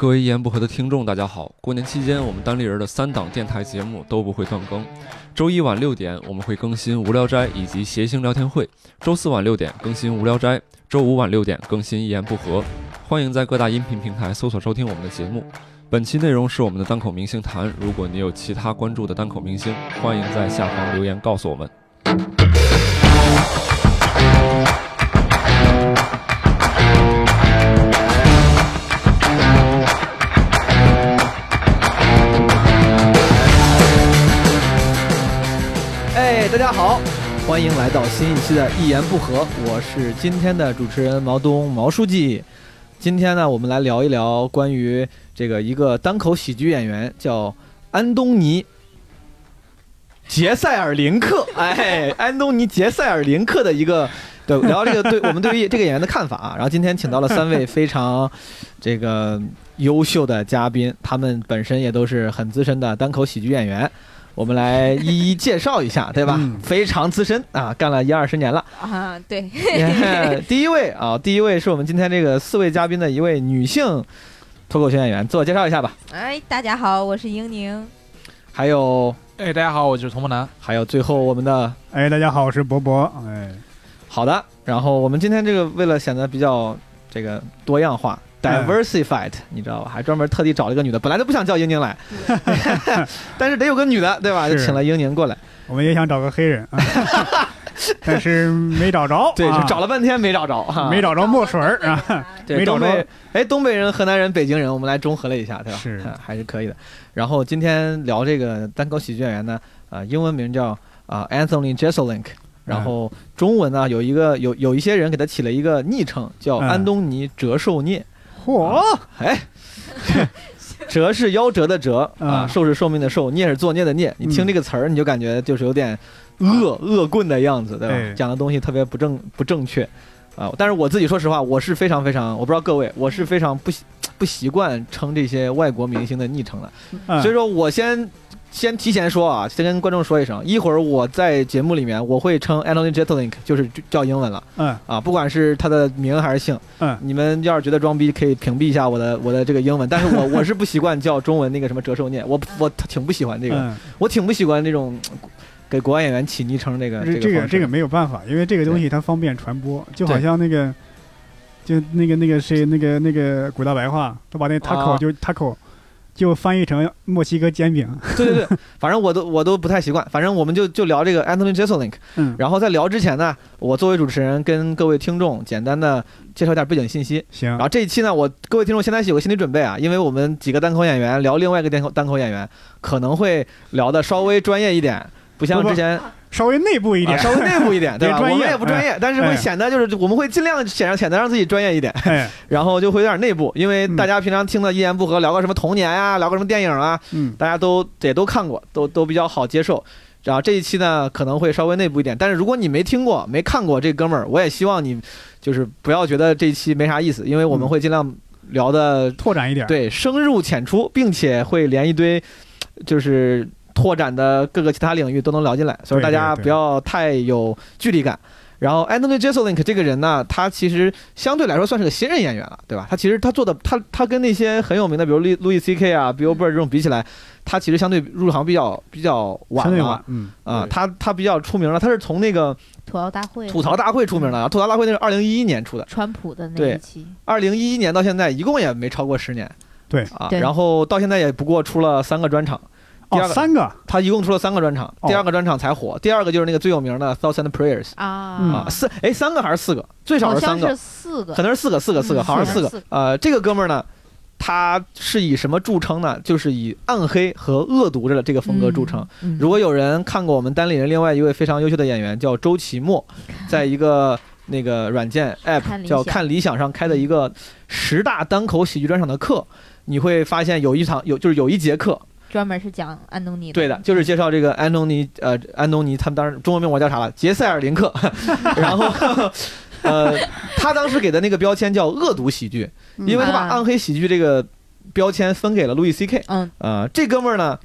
各位一言不合的听众，大家好！过年期间，我们单立人的三档电台节目都不会断更。周一晚六点，我们会更新《无聊斋》以及谐星聊天会；周四晚六点更新《无聊斋》，周五晚六点更新《一言不合》。欢迎在各大音频平台搜索收听我们的节目。本期内容是我们的单口明星谈，如果你有其他关注的单口明星，欢迎在下方留言告诉我们。大家好，欢迎来到新一期的《一言不合》，我是今天的主持人毛东毛书记。今天呢，我们来聊一聊关于这个一个单口喜剧演员叫安东尼·杰塞尔林克，哎，安东尼·杰塞尔林克的一个对聊这个对我们对于这个演员的看法啊。然后今天请到了三位非常这个优秀的嘉宾，他们本身也都是很资深的单口喜剧演员。我们来一一介绍一下，对吧？嗯非常资深啊，干了一二十年了。啊，对，第一位啊，第一位是我们今天这个四位嘉宾的一位女性脱口秀演员，自我介绍一下吧。哎，大家好，我是英宁。还有哎，大家好，我就是童梦楠。还有最后我们的哎，大家好，我是博博。哎，好的，然后我们今天这个为了显得比较这个多样化。diversified，、你知道吧？还专门特地找了一个女的，本来都不想叫英宁来，但是得有个女的，对吧？就请了英宁过来。我们也想找个黑人，啊、但是没找着。对，啊就找了半天没找着哈，没找着墨水儿啊。对，没找着哎，东北人、河南人、北京人，我们来中和了一下，对吧？是啊还是可以的。然后今天聊这个单口喜剧演员呢，啊、英文名叫啊、Anthony Jeselnik，然后中文呢有一个有有一些人给他起了一个昵称叫嗯安东尼折寿聂，嚯，哎。折是夭折的折啊，嗯寿是寿命的寿，孽是作孽的孽。你听嗯这个词儿，你就感觉就是有点恶恶棍的样子，对吧？哎讲的东西特别不正不正确啊。但是我自己说实话，我是非常非常，我不知道各位，我是非常不习不习惯称这些外国明星的昵称的。嗯所以说我先先提前说啊，先跟观众说一声，一会儿我在节目里面我会称 Anthony Jeselnik，就是叫英文了嗯。啊，不管是他的名还是姓，嗯。你们要是觉得装逼，可以屏蔽一下我的我的这个英文，但是我 我是不习惯叫中文那个什么折寿念，我我挺不喜欢这个，嗯，我挺不喜欢那种给国外演员起昵称这个这个这个这个没有办法，因为这个东西它方便传播，就好像那个，就那个那个谁那个那个古大白话，他把那 taco 啊就 taco 就翻译成墨西哥煎饼。对对对，反正我都我都不太习惯。反正我们就就聊这个 Anthony Jeselnik。嗯，然后在聊之前呢，我作为主持人跟各位听众简单的介绍一点背景信息。行然，后这一期呢，我各位听众现在有个心理准备啊，因为我们几个单口演员聊另外一个单口单口演员，可能会聊的稍微专业一点，不像之前稍微内部一点，啊稍微内部一点，对吧？别专业。我们也不专业，但是会哎。显得就是我们会尽量显让显得让自己专业一点，哎，然后就会有点内部，因为嗯。大家平常听的一言不合聊个什么童年呀，聊个什么电影啊，嗯，大家都也都看过，都都比较好接受。然后这一期呢可能会稍微内部一点，但是如果你没听过、没看过这哥们儿，我也希望你就是不要觉得这一期没啥意思，因为我们嗯。会尽量聊的拓展一点。，对深入浅出，并且会连一堆就是拓展的各个其他领域都能聊进来，所以大家不要太有距离感。然后 Anthony Jeselnik 这个人呢，他其实相对来说算是个新人演员了，对吧？他其实他做的他他跟那些很有名的，比如路路易 C K 啊、Bill Burr 这种比起来，他其实相对入行比较比较晚了相对晚，嗯啊。对他他比较出名了，他是从那个吐槽大会，吐槽大会出名的，啊吐槽大会那是二零一一年出的，川普的那对一期，二零一一年到现在一共也没超过十年。对啊，然后到现在也不过出了三个专场。第哦，二个三个他一共出了三个专场，哦第二个专场才火，第二个就是那个最有名的《Thousand Prayers》嗯啊，四哎三个还是四个？最少是三个是，四个可，能是四个，四个，四个，嗯好像是四个。呃，这个哥们儿呢，他是以什么著称呢？就是以暗黑和恶毒的这个风格著称。嗯。如果有人看过我们单立人另外一位非常优秀的演员叫周奇墨，在一个那个软件 app 叫看理想上开的一个十大单口喜剧专场的课，你会发现有一场有就是有一节课，专门是讲安东尼的，对的，就是介绍这个安东尼呃安东尼，他们当时中文名我叫啥了？杰塞尔林克，然后。呃，他当时给的那个标签叫恶毒喜剧，因为他把啊暗黑喜剧这个标签分给了路易 C K。嗯呃，这哥们儿呢，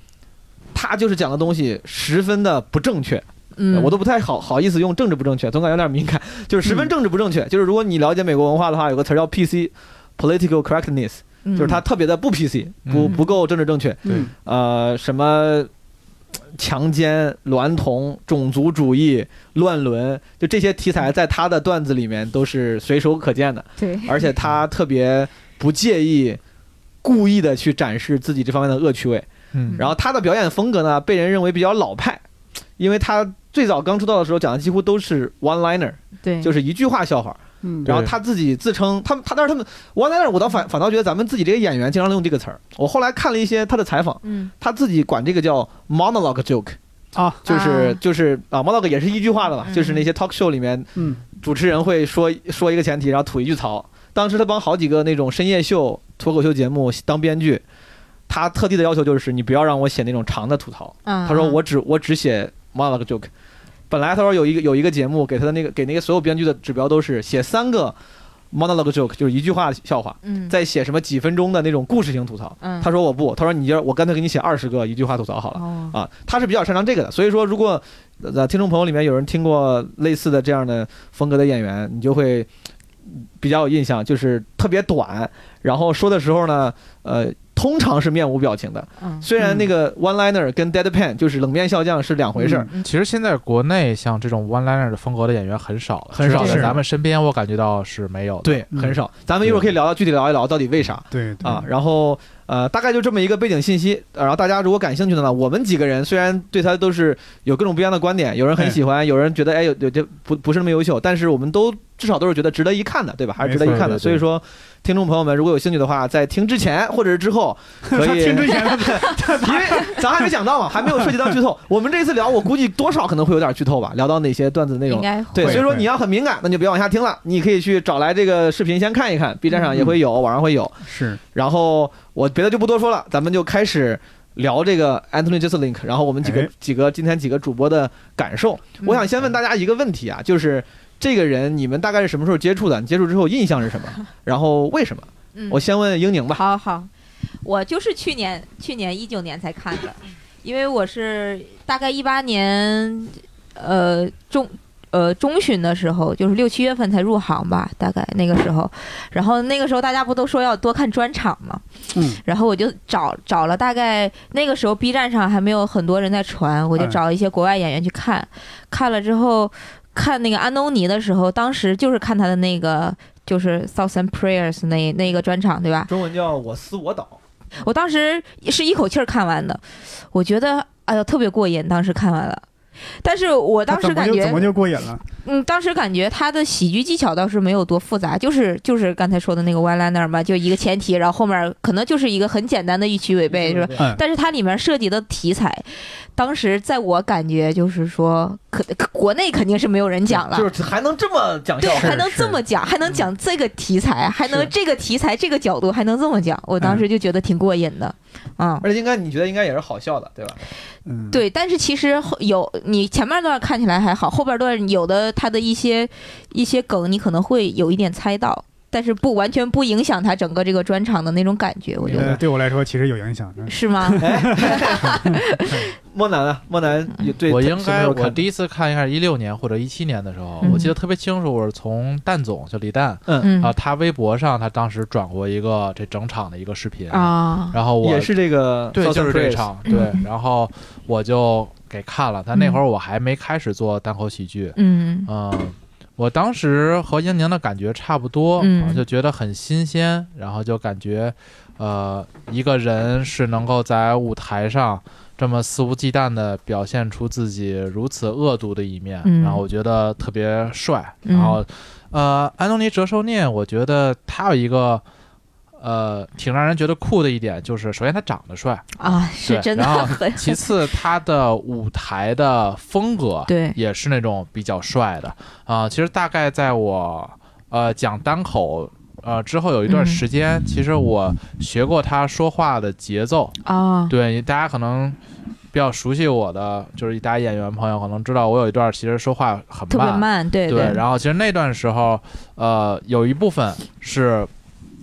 他就是讲的东西十分的不正确，嗯，我都不太好好意思用政治不正确，总感觉有点敏感，就是十分政治不正确。就是如果你了解美国文化的话，有个词儿叫 PC，political correctness，嗯就是他特别的不 PC，不嗯。不够政治正确，对。嗯呃，什么强奸、娈童、种族主义、乱伦，就这些题材在他的段子里面都是随手可见的，对，而且他特别不介意故意的去展示自己这方面的恶趣味。嗯。然后他的表演风格呢，被人认为比较老派，因为他最早刚出道的时候讲的几乎都是 one liner，对，就是一句话笑话。嗯，然后他自己自称他们他，但是他们 one liner，我倒反反倒觉得咱们自己这些演员经常用这个词儿。我后来看了一些他的采访，嗯他自己管这个叫 monologue joke，啊，就是、啊就是啊 monologue 也是一句话的嘛，嗯就是那些 talk show 里面嗯主持人会说说一个前提，然后吐一句槽。当时他帮好几个那种深夜秀、脱口秀节目当编剧，他特地的要求就是你不要让我写那种长的吐槽。啊，他说我只我只写 monologue joke。本来他说有一个有一个节目给他的那个给那个所有编剧的指标都是写三个 monologue joke，就是一句话笑话，嗯，再写什么几分钟的那种故事型吐槽。嗯，他说我不，他说你就我干脆给你写二十个一句话吐槽好了。哦，啊，他是比较擅长这个的，所以说如果呃听众朋友里面有人听过类似的这样的风格的演员，你就会比较有印象，就是特别短，然后说的时候呢，呃，通常是面无表情的。嗯，虽然那个 one liner 跟 deadpan 就是冷面笑匠是两回事儿，嗯其实现在国内像这种 one liner 的风格的演员很少了，很少至少在咱们身边，我感觉到是没有的。对，嗯很少。咱们一会儿可以聊聊具体聊一聊到底为啥。对对啊，然后呃，大概就这么一个背景信息。呃然后大家如果感兴趣的呢，我们几个人虽然对他都是有各种不一样的观点，有人很哎喜欢，有人觉得哎有有这不不是那么优秀，但是我们都至少都是觉得值得一看的，对吧？还是值得一看的。所以说，听众朋友们如果有兴趣的话，在听之前或者是之后，可以，听之前 因为咱还没讲到嘛，还没有涉及到剧透。我们这次聊，我估计多少可能会有点剧透吧，聊到哪些段子内容。对，所以说你要很敏感，那就别往下听了。你可以去找来这个视频先看一看，B 站上也会有，网上会有。是然后我别的就不多说了，咱们就开始聊这个 Anthony Jeselnik，然后我们几个、哎几个今天几个主播的感受。嗯我想先问大家一个问题啊，就是这个人你们大概是什么时候接触的？你接触之后印象是什么？然后为什么？嗯我先问英宁吧。好好，我就是去年去年一九年才看的，因为我是大概一八年，呃中呃中旬的时候，就是六七月份才入行吧，大概那个时候。然后那个时候大家不都说要多看专场吗？嗯，然后我就找找了大概那个时候 B 站上还没有很多人在传，我就哎找一些国外演员去看，看了之后看那个安东尼的时候，当时就是看他的那个就是 Thousand Prayers 那那个专场，对吧？中文叫我思我导。我当时是一口气儿看完的，我觉得哎呀特别过瘾，当时看完了。但是我当时感觉怎么怎么，就过瘾了？嗯，当时感觉他的喜剧技巧倒是没有多复杂，就是就是刚才说的那个 one liner 嘛，就一个前提，然后后面可能就是一个很简单的预期违背，是吧？嗯，但是它里面涉及的题材，当时在我感觉就是说，可可国内肯定是没有人讲了，就是还能这么讲对，还能这么讲，还能讲这个题材，还能这个题材这个角度还能这么讲，我当时就觉得挺过瘾的，嗯。而且应该你觉得应该也是好笑的，对吧？嗯，对，但是其实后有你前面段看起来还好，后边段有的他的一些一些梗，你可能会有一点猜到，但是不完全不影响他整个这个专场的那种感觉，我觉呃，得。对我来说其实有影响。嗯是吗？莫南啊，莫南我应该我第一次看应该是一六年或者一七年的时候，嗯。我记得特别清楚，我是从蛋总就李诞嗯。啊，他微博上他当时转过一个这整场的一个视频，啊，然后我也是这个对，就是这场，嗯。对，然后我就给看了，但那会儿我还没开始做单口喜剧，嗯。嗯，我当时和英宁的感觉差不多，嗯啊就觉得很新鲜，然后就感觉，呃，一个人是能够在舞台上这么肆无忌惮地表现出自己如此恶毒的一面，嗯然后我觉得特别帅。嗯然后，呃，安东尼·折寿念，我觉得他有一个。呃，挺让人觉得酷的一点就是，首先他长得帅，啊，是真的然后很其次他的舞台的风格对，也是那种比较帅的。啊、其实大概在我呃讲单口呃之后有一段嗯时间，其实我学过他说话的节奏。啊，对，大家可能比较熟悉我的，就是大家演员朋友可能知道，我有一段其实说话很特别慢，对。对，然后其实那段时候，呃，有一部分是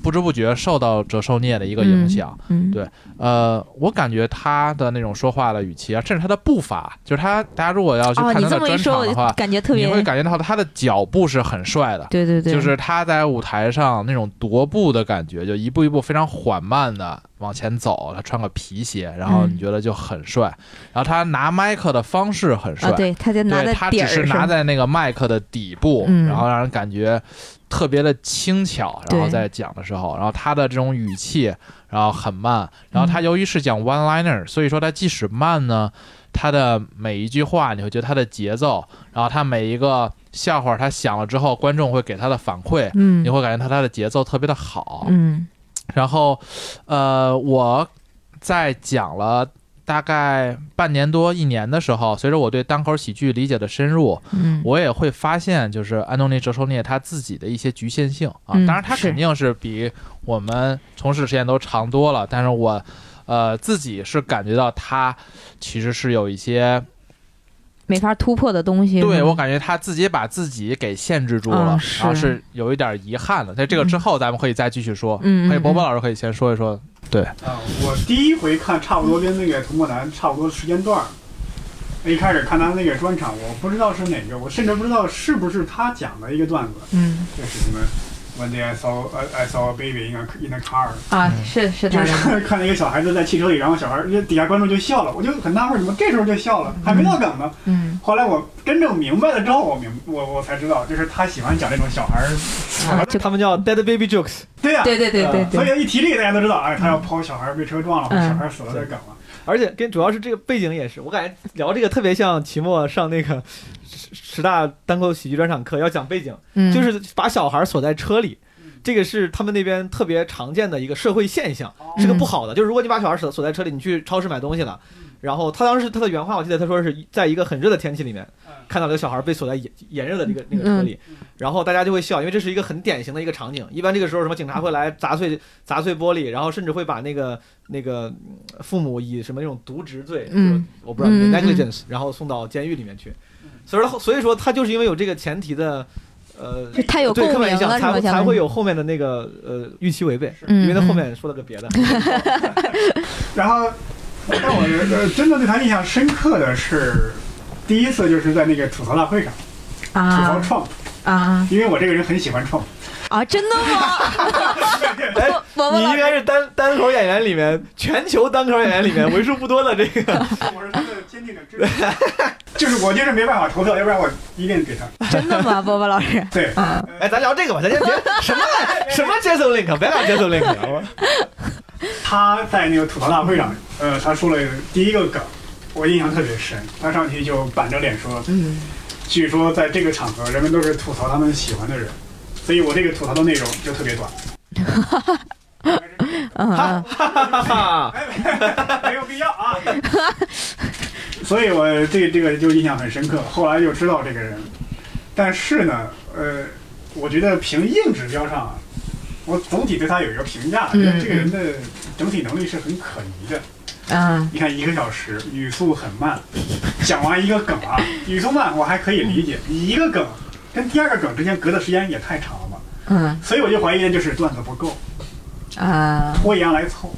不知不觉受到折寿孽的一个影响。嗯，对呃，我感觉他的那种说话的语气啊，甚至他的步伐，就是他，大家如果要去看他的专场的话，感觉特别你，会感觉到他的脚步是很帅的。对对对，就是他在舞台上那种踱步的感觉，就一步一步非常缓慢的往前走。他穿个皮鞋，然后嗯你觉得就很帅。然后他拿麦克的方式很帅，啊，对，他就拿在他只是拿，在那个麦克的底部，嗯然后让人感觉特别的轻巧。然后在讲的时候，然后他的这种语气，然后很慢。然后他嗯由于是讲 one liner，所以说他即使慢呢，他的每一句话你会觉得他的节奏，然后他每一个笑话他想了之后，观众会给他的反馈。嗯，你会感觉他他的节奏特别的好，嗯然后，呃，我在讲了大概半年多一年的时候，随着我对单口喜剧理解的深入，嗯，我也会发现，就是安东尼·哲寿涅他自己的一些局限性啊。嗯当然，他肯定是比我们从事时间都长多了，但是我，呃，自己是感觉到他其实是有一些，没法突破的东西，对我感觉他自己把自己给限制住了，然后是有一点遗憾的。在这个之后，咱们可以再继续说。嗯，嗯可以，波波嗯老师可以先说一说。对啊，我第一回看差不多跟那个涂墨南差不多时间段儿。一开始看他那个专场，我不知道是哪个，我甚至不知道是不是他讲的一个段子，嗯这是什么 One day I saw I I saw a baby in a in a car，啊，是是就是 看那个小孩子在汽车里，然后小孩底下观众就笑了，我就很纳闷，怎么这时候就笑了，还没到梗呢。嗯。后来我真正明白了之后，我明我我才知道，就是他喜欢讲这种小孩儿他们叫 dead baby jokes。对呀、对对对对所，以一提这个，大家都知道，哎，他要抛小孩被车撞了，或者嗯小孩死了的梗了。而且跟主要是这个背景也是，我感觉聊这个特别像期末上那个十十大单口喜剧专场课要讲背景，嗯，就是把小孩锁在车里，这个是他们那边特别常见的一个社会现象，是个不好的。就是如果你把小孩锁锁在车里，你去超市买东西了，然后他当时他的原话我记得他说是在一个很热的天气里面看到了个小孩被锁在炎炎热的那个那个车里，然后大家就会笑，因为这是一个很典型的一个场景。一般这个时候什么警察会来砸碎砸碎玻璃，然后甚至会把那个那个嗯父母以什么那种渎职罪，嗯，我不知道 negligence，然后送到监狱里面去。所以说所以说他就是因为有这个前提的。呃，就太有对共鸣刻板印象，了，才才会有后面的那个呃预期违背，嗯因为他后面说了个别的。然后，但我呃真的对他印象深刻的是，第一次就是在那个吐槽大会上吐槽创啊因为我这个人很喜欢 Trump。啊！真的吗？哎，你应该是单单口演员里面全球单口演员里面为数不多的这个。我是他的坚定的支持，就是我就是没办法投票，要不然我一定给他。真的吗？波波老师 对，啊，哎，咱聊这个吧，咱先别什么什么 Jason Link，别聊 Jason Link 了。他在那个吐槽大会上，呃，他说了第一个梗，我印象特别深。他上去就板着脸说，嗯据说在这个场合，人们都是吐槽他们喜欢的人，所以我这个吐槽的内容就特别短。哈哈哈哈哈，没有必要啊。所以我对这个就印象很深刻，后来就知道这个人。但是呢，呃，我觉得凭硬指标上啊，我总体对他有一个评价，嗯觉得这个人的整体能力是很可疑的。嗯你看一个小时，语速很慢，讲完一个梗啊，语速慢我还可以理解，你一个梗跟第二个梗之间隔的时间也太长了吧？嗯所以我就怀疑就是段子不够，啊拖延来凑，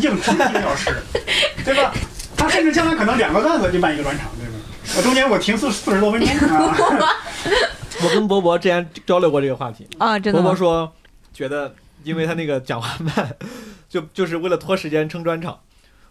硬撑一个小时，对吧？他甚至将来可能两个段子就办一个专场，对吧？我中间我停四四十多分钟 啊，我跟博博之前交流过这个话题，啊！真的？博博说觉得因为他那个讲话慢，就就是为了拖时间撑专场。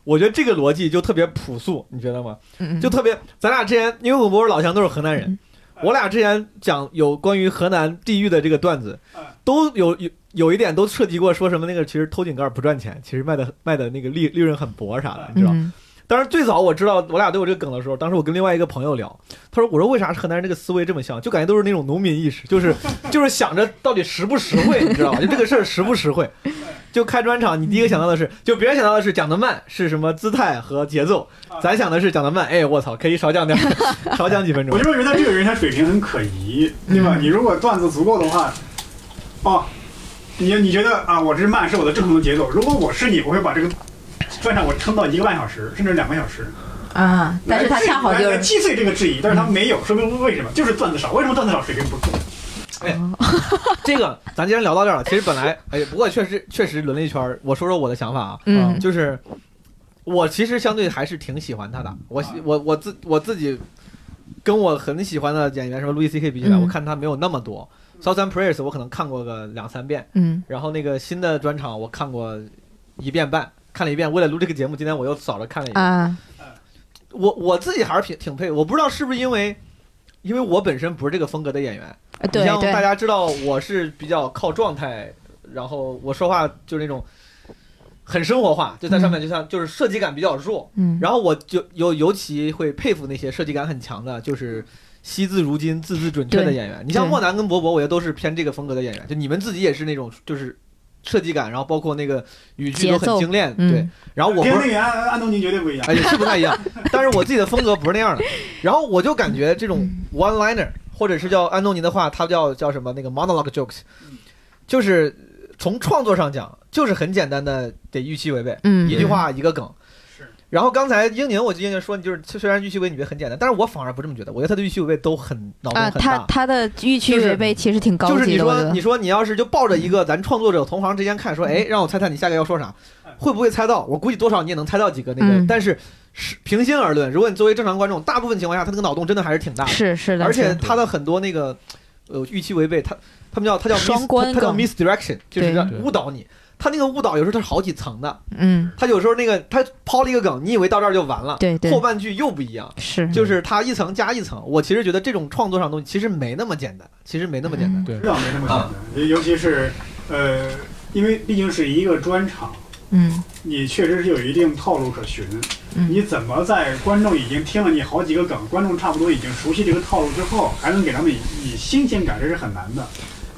我觉得这个逻辑就特别朴素，你觉得吗？嗯嗯就特别，咱俩之前因为我博老乡都是河南人嗯，我俩之前讲有关于河南地域的这个段子嗯，都有有有一点都涉及过说什么那个其实偷井盖不赚钱，其实卖的卖的那个利利润很薄啥的，你知道？嗯当时最早我知道我俩都有这个梗的时候，当时我跟另外一个朋友聊，他说：“我说为啥河南人这个思维这么像？就感觉都是那种农民意识，就是就是想着到底实不实惠，你知道吧？就这个事儿实不实惠。就开专场，你第一个想到的是，就别人想到的是讲的慢是什么姿态和节奏，咱想的是讲的慢，哎，我操，可以少讲点儿，少讲几分钟我。就是觉得这个人他水平很可疑，对吧？嗯你如果段子足够的话，哦，你你觉得啊，我这慢是我的正常的节奏，如果我是你，我会把这个专场我撑到一个半小时，甚至两个小时。啊，但是他恰好就是击碎这个质疑，但是他没有，说明为什么？就是段子少。为什么段子少？水平不够。这个咱既然聊到这儿了，其实本来哎，不过确实确实轮了一圈。我说说我的想法啊，嗯就是我其实相对还是挺喜欢他的。我喜我我自我自己跟我很喜欢的演员什么路易 C K 比起来，嗯我看他没有那么多。Southern Prayers 我可能看过个两三遍，嗯然后那个新的专场我看过一遍半，看了一遍。为了录这个节目，今天我又扫着看了一遍。啊，我我自己还是挺挺佩服，我不知道是不是因为，因为我本身不是这个风格的演员。你像大，家知道我是比较靠状态，然后我说话就是那种很生活化，就在上面就像就是设计感比较弱。嗯，然后我就尤尤其会佩服那些设计感很强的，就是惜字如金、字字准确的演员。你像对莫南跟博博，我觉得都是偏这个风格的演员。就你们自己也是那种就是设计感，然后包括那个语句都很精炼，嗯对。然后我不是跟那个安安东尼绝对不一样。哎，也是不太一样。但是我自己的风格不是那样的。然后我就感觉这种 one liner，或者是叫安东尼的话，他叫叫什么那个 monologue jokes，就是从创作上讲，就是很简单的得预期违背，嗯一句话一个梗。是。然后刚才英宁，我记得英宁说，你就是虽然预期违背很简单，但是我反而不这么觉得，我觉得他的预期违背都很脑洞啊，很大。他他的预期就是违背其实挺高的就是你说，你。说你要是就抱着一个咱创作者同行之间看，说，哎，让我猜猜你下个要说啥，会不会猜到？我估计多少你也能猜到几个那个，嗯但是是平心而论，如果你作为正常观众，大部分情况下他那个脑洞真的还是挺大的，是是的，而且他的很多那个呃预期违背，他他们叫他叫双关他他叫 misdirection，就是让误导你。他那个误导有时候他是好几层的，嗯，他有时候那个他抛了一个梗，你以为到这儿就完了，对对。后半句又不一样。是。就是他一层加一层，我其实觉得这种创作上的东西其实没那么简单，其实没那么简单。对。知道没那么简单，尤尤其是呃，因为毕竟是一个专场，嗯。你确实是有一定套路可循。嗯。你怎么在观众已经听了你好几个梗，观众差不多已经熟悉这个套路之后，还能给他们以以新鲜感，这是很难的。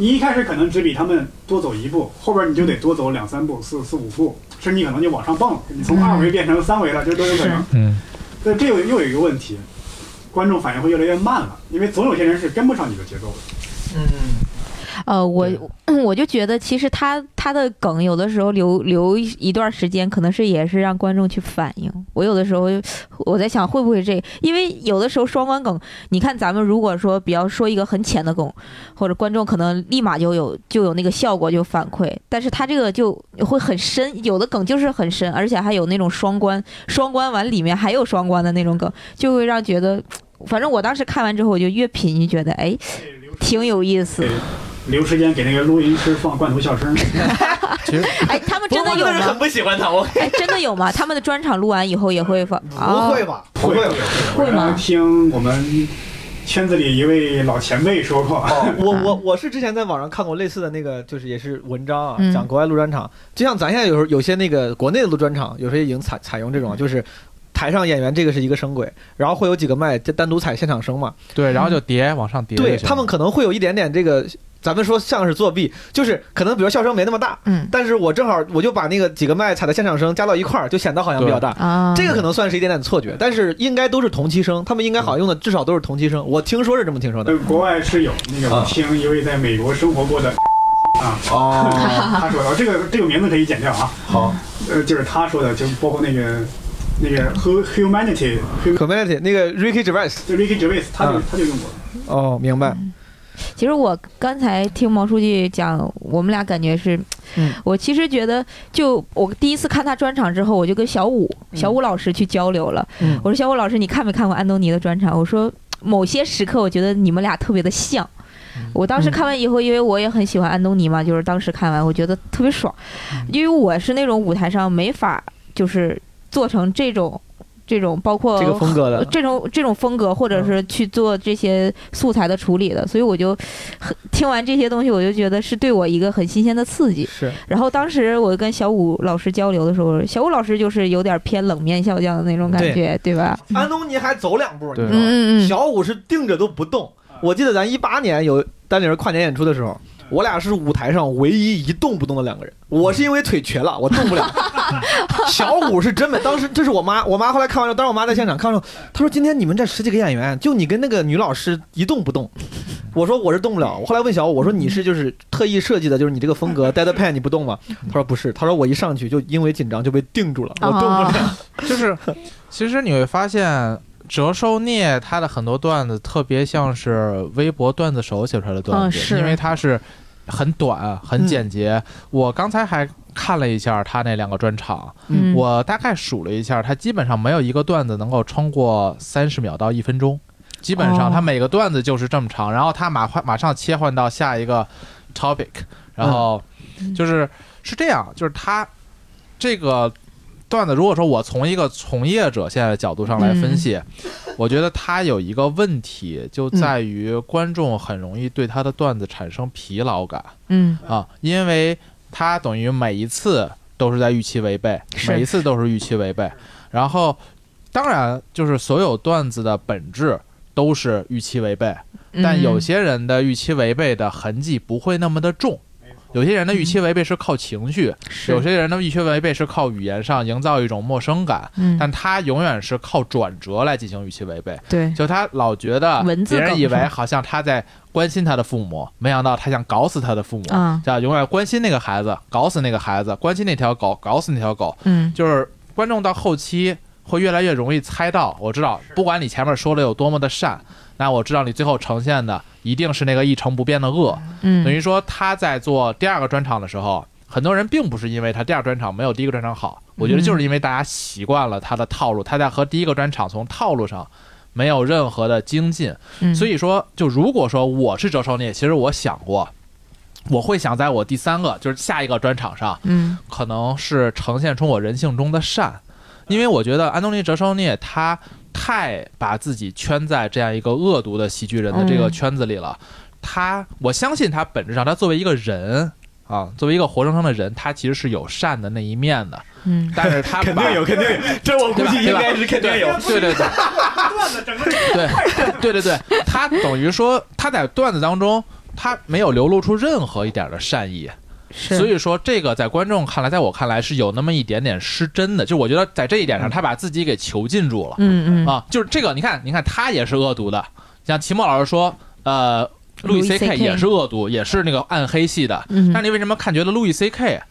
你一开始可能只比他们多走一步，后边你就得多走两三步、四四五步，甚至你可能就往上蹦了，你从二维变成三维了，这都有可能。嗯，但这又又有一个问题，观众反应会越来越慢了，因为总有些人是跟不上你的节奏的。嗯，呃，我 我就觉得其实他他的梗有的时候留留一一段时间，可能是也是让观众去反应。我有的时候我在想会不会这，因为有的时候双关梗，你看咱们如果说比方说一个很浅的梗，或者观众可能立马就有就有那个效果就反馈，但是他这个就会很深，有的梗就是很深，而且还有那种双关，双关完里面还有双关的那种梗，就会让觉得，反正我当时看完之后，我就越品就觉得哎挺有意思。留时间给那个录音师放罐头笑声。其实哎，他们真的有我真的是很？不喜欢他，我哎，真的有吗？他们的专场录完以后也会放？不会吧？不会吧。会吗听我们圈子里一位老前辈说过，哦，我我 我是之前在网上看过类似的那个，就是也是文章啊，嗯讲国外录专场。就像咱现在有时候有些那个国内的录专场，有时候已经采采用这种，就是台上演员这个是一个声轨，然后会有几个麦就单独采现场声嘛。对，然后就叠往上叠。对他们可能会有一点点这个，咱们说像是作弊，就是可能比如笑声没那么大，嗯但是我正好我就把那个几个麦采的现场声加到一块儿，就显得好像比较大。啊，这个可能算是一点点错觉，但是应该都是同期声，他们应该好用的至少都是同期声。我听说是这么听说的呃。国外是有那个，我听一位在美国生活过的啊，哦，他说的这个这个名字可以剪掉啊，好呃，就是他说的，就包括那个那个 Hu- Humanity，，Community 那个 Ricky Gervais，就 Ricky Gervais，他就嗯他就用过。哦，明白。其实我刚才听毛书记讲，我们俩感觉是，嗯。我其实觉得，就我第一次看他专场之后，我就跟小武、嗯。小武老师去交流了。嗯。我说小武老师，你看没看过安东尼的专场？我说某些时刻，我觉得你们俩特别的像。我当时看完以后，因为我也很喜欢安东尼嘛，就是当时看完，我觉得特别爽，因为我是那种舞台上没法就是做成这种这种包括这个风格的，这种这种风格，或者是去做这些素材的处理的，所以我就很听完这些东西，我就觉得是对我一个很新鲜的刺激。是然后当时我跟小武老师交流的时候，小武老师就是有点偏冷面笑匠的那种感觉，对吧？安东尼还走两步，你知道吗？嗯嗯嗯，小武是定着都不动。我记得咱一八年有丹尼尔跨年演出的时候，我俩是舞台上唯一一动不动的两个人。我是因为腿瘸了，我动不了。小五是真的，当时这是我妈，我妈后来看完之后，当时我妈在现场看完之后，她说今天你们这十几个演员，就你跟那个女老师一动不动。我说我是动不了。我后来问小五，我说你是就是特意设计的，就是你这个风格 deadpan 你不动吗？他说不是，他说我一上去就因为紧张就被定住了，我动不了。就是，其实你会发现，折寿孽他的很多段子特别像是微博段子手写出来的段子，因为他是很短、很简洁。我刚才还看了一下他那两个专场，嗯，我大概数了一下，他基本上没有一个段子能够超过三十秒到一分钟，基本上哦。他每个段子就是这么长，然后他马换马上切换到下一个 topic，然后就是是这样，就是他这个段子，如果说我从一个从业者现在的角度上来分析，我觉得他有一个问题就在于观众很容易对他的段子产生疲劳感。嗯啊，因为他等于每一次都是在预期违背，每一次都是预期违背。然后，当然就是所有段子的本质都是预期违背，但有嗯些人的预期违背的痕迹不会那么的重。有些人的预期违背是靠情绪，是。有些人的预期违背是靠语言上营造一种陌生感，嗯。但他永远是靠转折来进行预期违背。对。就他老觉得别人以为好像他在关心他的父母，没想到他想搞死他的父母，嗯。叫永远关心那个孩子，搞死那个孩子，关心那条狗，搞死那条狗。嗯。就是观众到后期会越来越容易猜到，我知道，不管你前面说的有多么的善，那我知道你最后呈现的一定是那个一成不变的恶。嗯等于说他在做第二个专场的时候，很多人并不是因为他第二专场没有第一个专场好，我觉得就是因为大家习惯了他的套路，他在和第一个专场从套路上没有任何的精进。嗯所以说，就如果说我是折寿孽，其实我想过，我会想在我第三个就是下一个专场上，嗯可能是呈现出我人性中的善，因为我觉得安东尼·折寿聂他太把自己圈在这样一个恶毒的喜剧人的这个嗯圈子里了。他，我相信他本质上，他作为一个人啊，作为一个活生生的人，他其实是有善的那一面的。嗯但是他肯定有，肯定有，这我估计应该是肯定有。对对对段子整个对对对对，他等于说他在段子当中，他没有流露出任何一点的善意。是，所以说，这个在观众看来，在我看来是有那么一点点失真的。就我觉得在这一点上，他把自己给囚禁住了、嗯嗯啊。就是这个，你看，你看，他也是恶毒的。像齐墨老师说，呃，路易 C K 也是恶毒，也是那个暗黑系的。嗯但你为什么看觉得路易 C K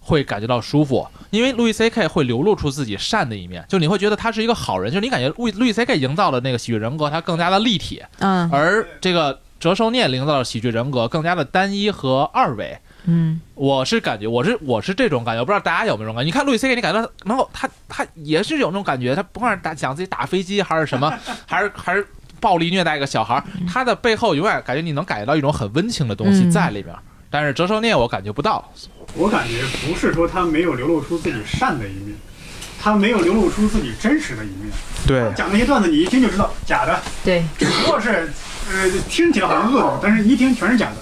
会感觉到舒服？因为路易 C K 会流露出自己善的一面，就你会觉得他是一个好人，就是你感觉路易路易 C K 营造的那个喜剧人格，他更加的立体，嗯而这个折寿聂营造的喜剧人格更加的单一和二维。嗯我是感觉，我是我是这种感觉，我不知道大家有没有这种感觉。你看路易 C K，你感觉他能够，他他也是有那种感觉，他不管是打讲自己打飞机，还是什么，还是还是暴力虐待一个小孩儿，他的背后永远感觉你能感觉到一种很温情的东西嗯在里面。但是折寿孽我感觉不到，我感觉不是说他没有流露出自己善的一面，他没有流露出自己真实的一面。对讲那些段子，你一听就知道假的，对只不过是呃听起来好像恶毒，但是一听全是假的。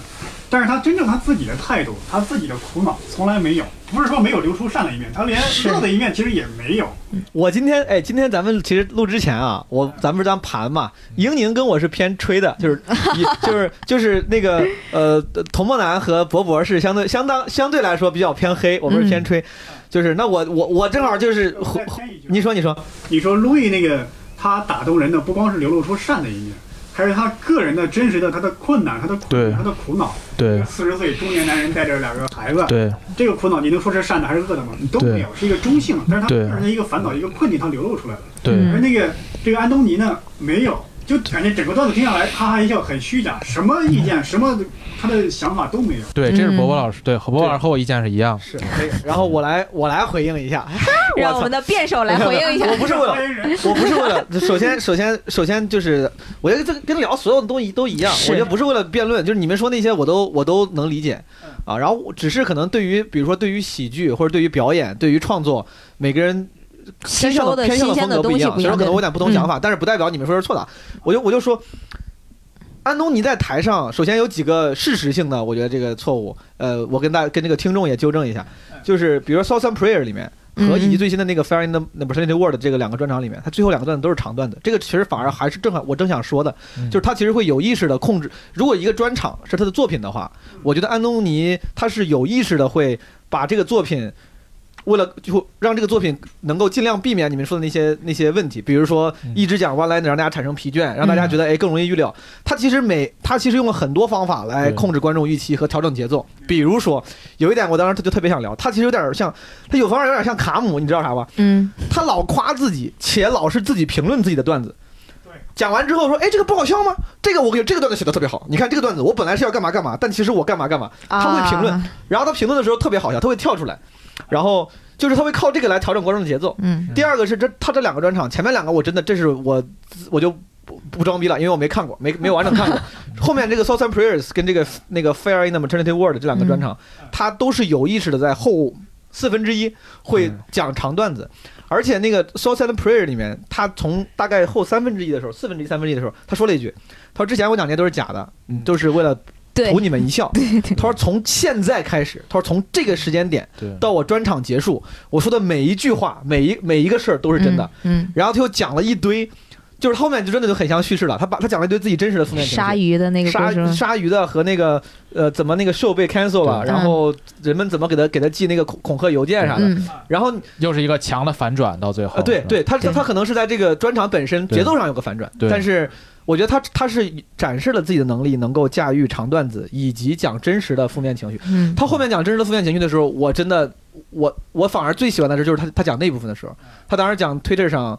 但是他真正他自己的态度，他自己的苦恼从来没有，不是说没有流出善的一面，他连恶的一面其实也没有。我今天哎，今天咱们其实录之前啊，我咱们不是当盘嘛，英宁跟我是偏吹的，就是 就是就是那个呃，童梦楠和博博是相对相当相对来说比较偏黑，我们是偏吹，就是那我我我正好就是你说你说，你说路易那个他打动人的不光是流露出善的一面，还是他个人的真实的他的困难、他的苦他的苦恼。对四十岁中年男人带着两个孩子，对这个苦恼你能说是善的还是恶的吗？你都没有，是一个中性。但是他个对人的一个烦恼、一个困境，他流露出来了。而那个这个安东尼呢，没有，就感觉整个段子听下来，哈哈一笑，很虚假，什么意见、什么他的想法都没有。对，这是博博嗯老师，对，和博博老师和我意见是一样。是可以，然后我来我来回应一下，操 让我们的辩手来回应一下。我不是为了我不是为了，首先，首先，首先就是，我觉得这跟聊所有的东西都一样，是我觉得不是为了辩论，就是你们说那些我都我都能理解，啊，然后只是可能对于比如说对于喜剧或者对于表演、对于创作，每个人吸收的偏向新鲜的风格不一样，东西不一样，所以说可能我有点不同想法。但是不代表你们说是错的，我就我就说。安东尼在台上，首先有几个事实性的，我觉得这个错误，呃，我跟大跟这个听众也纠正一下，就是比如说《Southern Prayer》里面和以及嗯最新的那个《Fair in the 那不是 the World》这个两个专场里面，他最后两个段子都是长段子，这个其实反而还是正好我正想说的，嗯就是他其实会有意识的控制，如果一个专场是他的作品的话，我觉得安东尼他是有意识的会把这个作品。为了就让这个作品能够尽量避免你们说的那些那些问题，比如说嗯一直讲 one liner 让大家产生疲倦，让大家觉得哎更容易预料。他其实每他其实用了很多方法来控制观众预期和调整节奏。比如说有一点我当时他就特别想聊，他其实有点像他有方面有点像卡姆，你知道啥吧？嗯他老夸自己，且老是自己评论自己的段子。讲完之后说，哎，这个不好笑吗？这个我给这个段子写的特别好，你看这个段子，我本来是要干嘛干嘛，但其实我干嘛干嘛。他会评论啊然后他评论的时候特别好笑，他会跳出来，然后就是他会靠这个来调整观众的节奏。嗯第二个是这他这两个专场，前面两个我真的这是我我就不不装逼了，因为我没看过，没没有完整看过。后面这个 Southern Prayers 跟这个那个 Fair in the Maternity World 这两个专场，他都是有意识的在后四分之一会讲长段子。而且那个 Southern Prayer 里面，他从大概后三分之一的时候，四分之一、三分之一的时候，他说了一句：“他说之前我讲这些都是假的，嗯都是为了对图你们一笑。他说从现在开始，他说从这个时间点到我专场结束，我说的每一句话，每一每一个事儿都是真的。嗯，然后他又讲了一堆，就是后面就真的就很像叙事了。他把他讲了一堆自己真实的负面情绪，鲨鱼的那个鲨，鲨鱼的和那个呃怎么那个 show 被 cancel 了，然后人们怎么给他给他寄那个恐恐吓邮件啥的。嗯然后又是一个强的反转到最后。呃，对对，他他可能是在这个专场本身节奏上有个反转，但是我觉得他他是展示了自己的能力，能够驾驭长段子以及讲真实的负面情绪。嗯，他后面讲真实的负面情绪的时候，我真的，我我反而最喜欢的是就是他他讲那部分的时候，他当时讲 Twitter 上，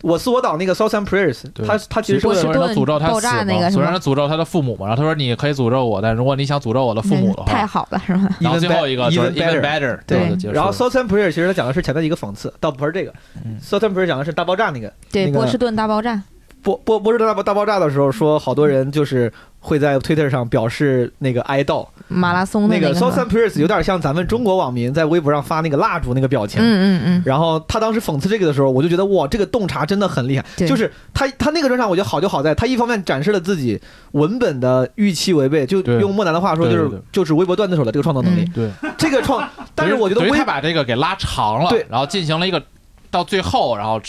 我是我党那个 Southern Prayers，对他他其实是为了所有人诅咒他爆死嘛，炸那个是所有人诅咒他的父母嘛。然后他说：“你可以诅咒我，但如果你想诅咒我的父母的话，太好了，是吧？然后最后一个就是 even better。对就结束然后 Southern Prayer 其实他讲的是前面的一个讽刺，倒不是这个嗯，Southern Prayer 讲的是大爆炸那个对，波士顿大爆炸，波波波士顿大爆大爆炸的时候，说好多人就是会在 Twitter 上表示那个哀悼，马拉松的那个 Southern Prayers 有点像咱们中国网民在微博上发那个蜡烛那个表情。嗯嗯嗯，然后他当时讽刺这个的时候，我就觉得哇，这个洞察真的很厉害。就是他他那个专场，我觉得好就好在，他一方面展示了自己文本的预期违背，就用莫南的话说，就是就是微博段子手的这个创造能力。嗯对，这个创，但是我觉得微他把这个给拉长了，对然后进行了一个到最后，然后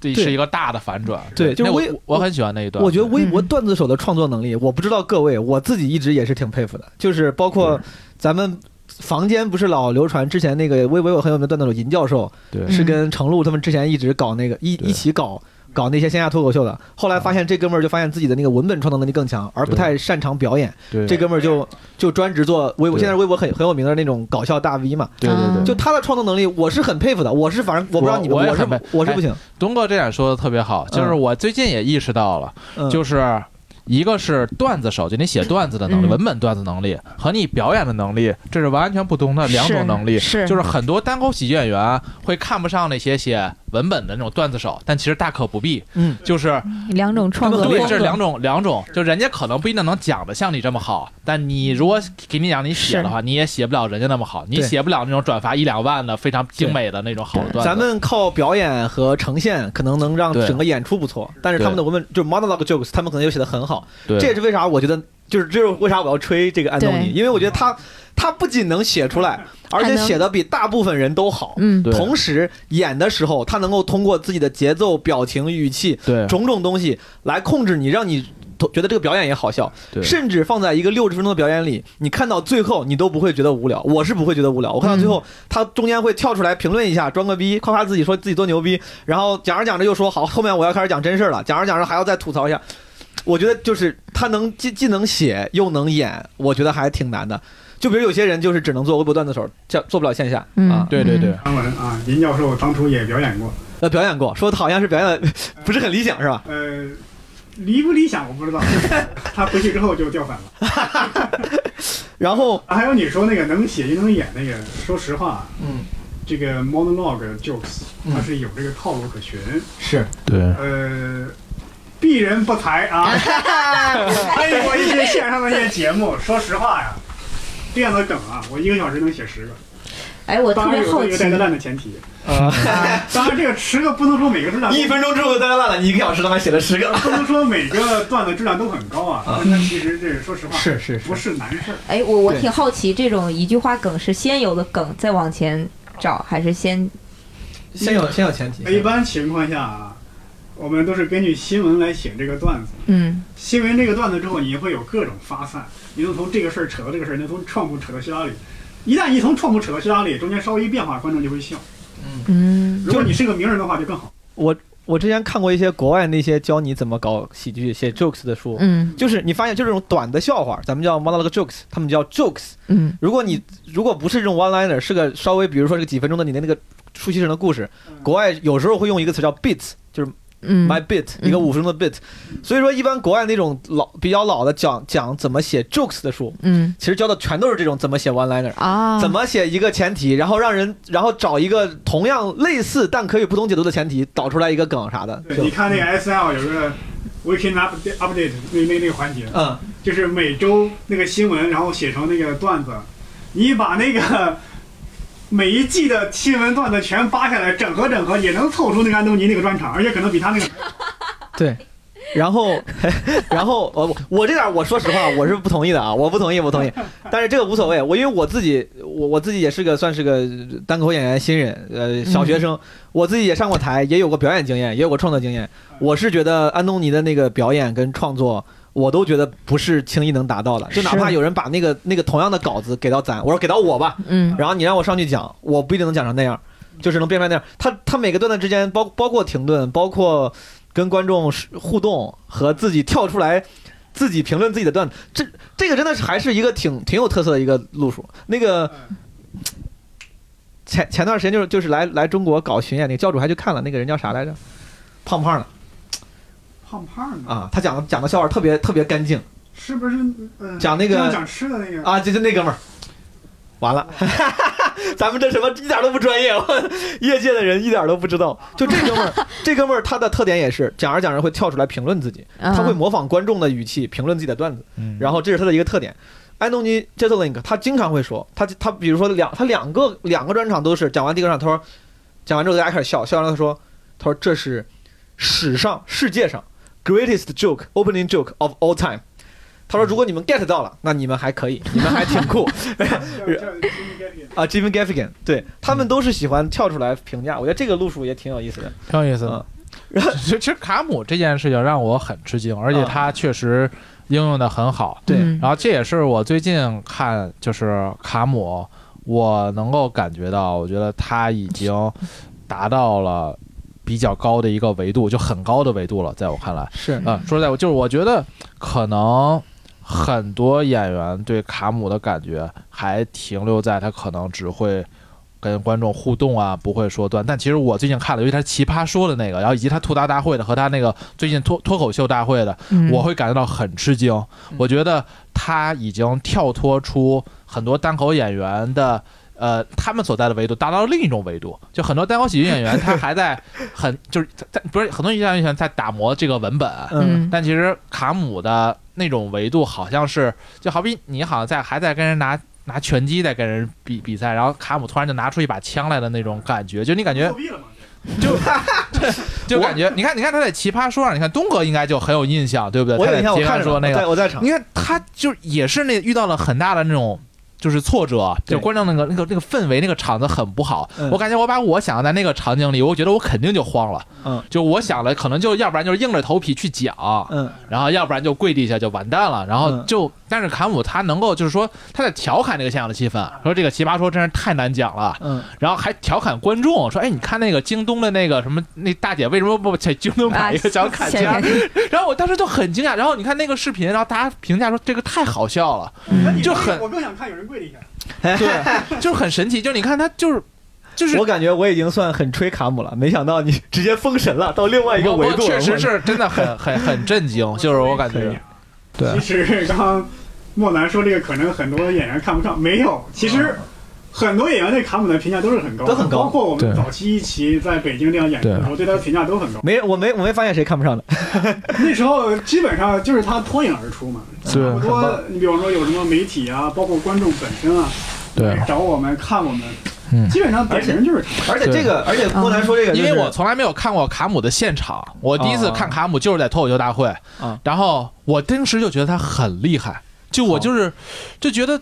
这是一个大的反转。对就是我微我很喜欢那一段。我觉得微博嗯段子手的创作能力，我不知道各位，我自己一直也是挺佩服的。就是包括咱们房间不是老流传之前那个微博有很有名的段子手银教授，对是跟程璐他们之前一直搞那个一一起搞搞那些线下脱口秀的。后来发现这哥们儿就发现自己的那个文本创作能力更强，而不太擅长表演。对这哥们儿就就专职做微博，现在微博很很有名的那种搞笑大 V 嘛。对对对，嗯就他的创作能力，我是很佩服的。我是反正我不知道你们，我是我是不行。东哥这点说的特别好，就是嗯我最近也意识到了，嗯，就是一个是段子手，就你写段子的能力，嗯文本段子能力和你表演的能力，这是完全不同的两种能力。是就是很多单口喜剧演员会看不上那些写文本的那种段子手，但其实大可不必。嗯，就是两种创作对，风格这是两种两种，就人家可能不一定能讲的像你这么好，但你如果给你讲你写的话，你也写不了人家那么好，你写不了那种转发一两万的非常精美的那种好的段子。咱们靠表演和呈现，可能能让整个演出不错，但是他们的文本就是 monologue jokes，他们可能又写的很好。对这也是为啥我觉得，就是这就是为啥我要吹这个安东尼，因为我觉得他他不仅能写出来，而且写的比大部分人都好。嗯，同时演的时候，他能够通过自己的节奏、表情、语气对种种东西来控制你，让你觉得这个表演也好笑。甚至放在一个六十分钟的表演里，你看到最后你都不会觉得无聊。我是不会觉得无聊。我看到最后，他中间会跳出来评论一下，装个逼，夸夸自己，说自己多牛逼，然后讲着讲着又说好，后面我要开始讲真事儿了，讲着讲着还要再吐槽一下。我觉得就是他能既既能写又能演，我觉得还挺难的。就比如有些人就是只能做微博段子手，叫做不了线下嗯啊。对对对，张文啊，林教授当初也表演过，呃，表演过，说他好像是表演的 不是很理想，是吧？呃，理不理想我不知道，他回去之后就掉粉了。然后，还有你说那个能写又能演那个，说实话，嗯，这个 monologue jokes 嗯它是有这个套路可循，是对呃。鄙人不才啊，参与过一些线上的一些节目。说实话呀，这样的梗啊，我一个小时能写十个。哎，我特别好奇有这个带个，烂的前提。啊，当然这个十个不能说每个质量都一分钟之后就带烂了，你一个小时他妈写了十个。不能说每个段子质量都很高啊，啊但它其实这说实话是是不，是难事儿。哎，我我对挺好奇，这种一句话梗是先有的梗再往前找，还是先先有先有前提。一般情况下啊，我们都是根据新闻来写这个段子。嗯新闻这个段子之后，你会有各种发散，你能从这个事儿扯到这个事儿，能从创部扯到希拉里。一旦你从创部扯到希拉里，中间稍微一变化，观众就会笑。嗯如果你是个名人的话，就更好。我我之前看过一些国外那些教你怎么搞喜剧、写 jokes 的书，嗯就是你发现就这种短的笑话，咱们叫 monologue jokes，他们叫 jokes。嗯如果你如果不是这种 one liner，是个稍微比如说这个几分钟的你的那个书写成的故事，国外有时候会用一个词叫 bits，就是嗯 My bit 嗯。一个五分钟的 bit，所以说一般国外那种老比较老的讲讲怎么写 jokes 的书，嗯。其实教的全都是这种怎么写 one liner。啊，怎么写一个前提，然后让人，然后找一个同样类似但可以不同解读的前提，导出来一个梗啥的。对，你看那个 S L 有个 Weekend Update Update 那那那个环节，嗯，就是每周那个新闻，然后写成那个段子，你把那个每一季的新闻段子全扒下来，整合整合，也能凑出那个安东尼那个专场，而且可能比他那个 对。然后，然后我我这点我说实话我是不同意的啊，我不同意，不同意。但是这个无所谓，我因为我自己我我自己也是个算是个单口演员新人，呃，小学生，我自己也上过台，也有过表演经验，也有过创作经验。我是觉得安东尼的那个表演跟创作，我都觉得不是轻易能达到的。就哪怕有人把那个那个同样的稿子给到咱，我说给到我吧，嗯然后你让我上去讲，我不一定能讲成那样，就是能变出来那样。他他每个段段之间，包包括停顿，包括跟观众互动和自己跳出来，自己评论自己的段子，这这个真的是还是一个挺挺有特色的一个路数。那个前前段时间就是就是来来中国搞巡演，那个教主还去看了，那个人叫啥来着？胖胖的胖胖的，啊，他讲的讲的笑话特别特别干净是不是？嗯，讲那个讲吃的那个，啊，就就那哥们儿，完了，咱们这什么一点都不专业，业界的人一点都不知道。就这哥们儿，这哥们儿他的特点也是讲着讲着会跳出来评论自己，他会模仿观众的语气评论自己的段子，嗯然后这是他的一个特点。安东尼·杰特林克他经常会说，他他比如说两他两个两个专场都是讲完第一个专场，他说讲完之后大家开始笑，笑完了他说他说这是史上世界上 greatest joke opening joke of all time。他说如果你们 get 到了，那你们还可以，你们还挺酷。啊，Jimmy Gaffigan，对他们都是喜欢跳出来评价，我觉得这个路数也挺有意思的。挺有意思的嗯。其实其实卡姆这件事情让我很吃惊，而且他确实应用的很好。对嗯然后这也是我最近看就是卡姆，我能够感觉到，我觉得他已经达到了比较高的一个维度，就很高的维度了，在我看来。是啊、说实在，我就是我觉得可能很多演员对卡姆的感觉还停留在他可能只会跟观众互动啊，不会说段。但其实我最近看了，尤其他奇葩说的那个，然后以及他吐槽大会的和他那个最近脱脱口秀大会的，嗯我会感觉到很吃惊。我觉得他已经跳脱出很多单口演员的。呃，他们所在的维度达到了另一种维度，就很多单口喜剧演员，他还在很就是在在不是很多喜剧演员在打磨这个文本，嗯但其实卡姆的那种维度好像是，就好比你好像在还在跟人拿拿拳击在跟人比比赛，然后卡姆突然就拿出一把枪来的那种感觉，就你感觉作弊了嘛？就 就感觉，你看你看他在奇葩说上，你看东哥应该就很有印象，对不对？我有印象，我他在奇看说那个，我在我在场你，看他就也是那遇到了很大的那种。就是挫折，就观众那个那个那个氛围，那个场子很不好。嗯。我感觉我把我想的在那个场景里，我觉得我肯定就慌了。嗯。就我想的可能就要不然就是硬着头皮去讲，嗯。然后要不然就跪地下就完蛋了，然后嗯。就，但是坎姆他能够就是说他在调侃这个现场的气氛，说这个奇葩说真是太难讲了，嗯，然后还调侃观众说，哎，你看那个京东的那个什么那大姐为什么不在京东买一个小卡夹？然后我当时就很惊讶，然后你看那个视频，然后大家评价说这个太好笑了，那你就很我更想看有人跪地下。对，就是很神奇，就是你看他就是就是。我感觉我已经算很吹卡姆了，没想到你直接封神了，到另外一个维度确实是真的很很很震惊，就是我感觉。对。其实刚刚莫南说这个，可能很多演员看不上，没有，其实。很多演员对卡姆的评价都是很高。的，都很高。包括我们早期一期在北京这样演出的时候，对。他的评价都很高。没我没我没发现谁看不上的。那时候基本上就是他脱颖而出嘛，对。好多你比方说有什么媒体啊，包括观众本身啊，对，找我们看我们，嗯。基本上点名就是他。而且这个，而且郭楠说这个，因为我从来没有看过卡姆的现场，我第一次看卡姆就是在脱口秀大会。啊，然后我当时就觉得他很厉害，就我就是就觉得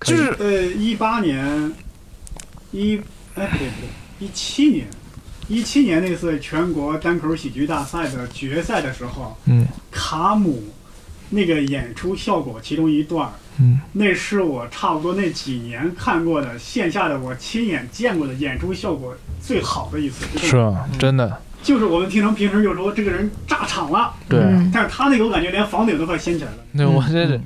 就是呃，一八年，一哎不对不对，一七年，一七年那次全国单口喜剧大赛的决赛的时候，嗯。卡姆那个演出效果其中一段，嗯，那是我差不多那几年看过的线下的我亲眼见过的演出效果最好的一次。是啊真的。就是我们平常平时就说这个人炸场了，对。嗯但是他那个我感觉连房顶都快掀起来了。那，我这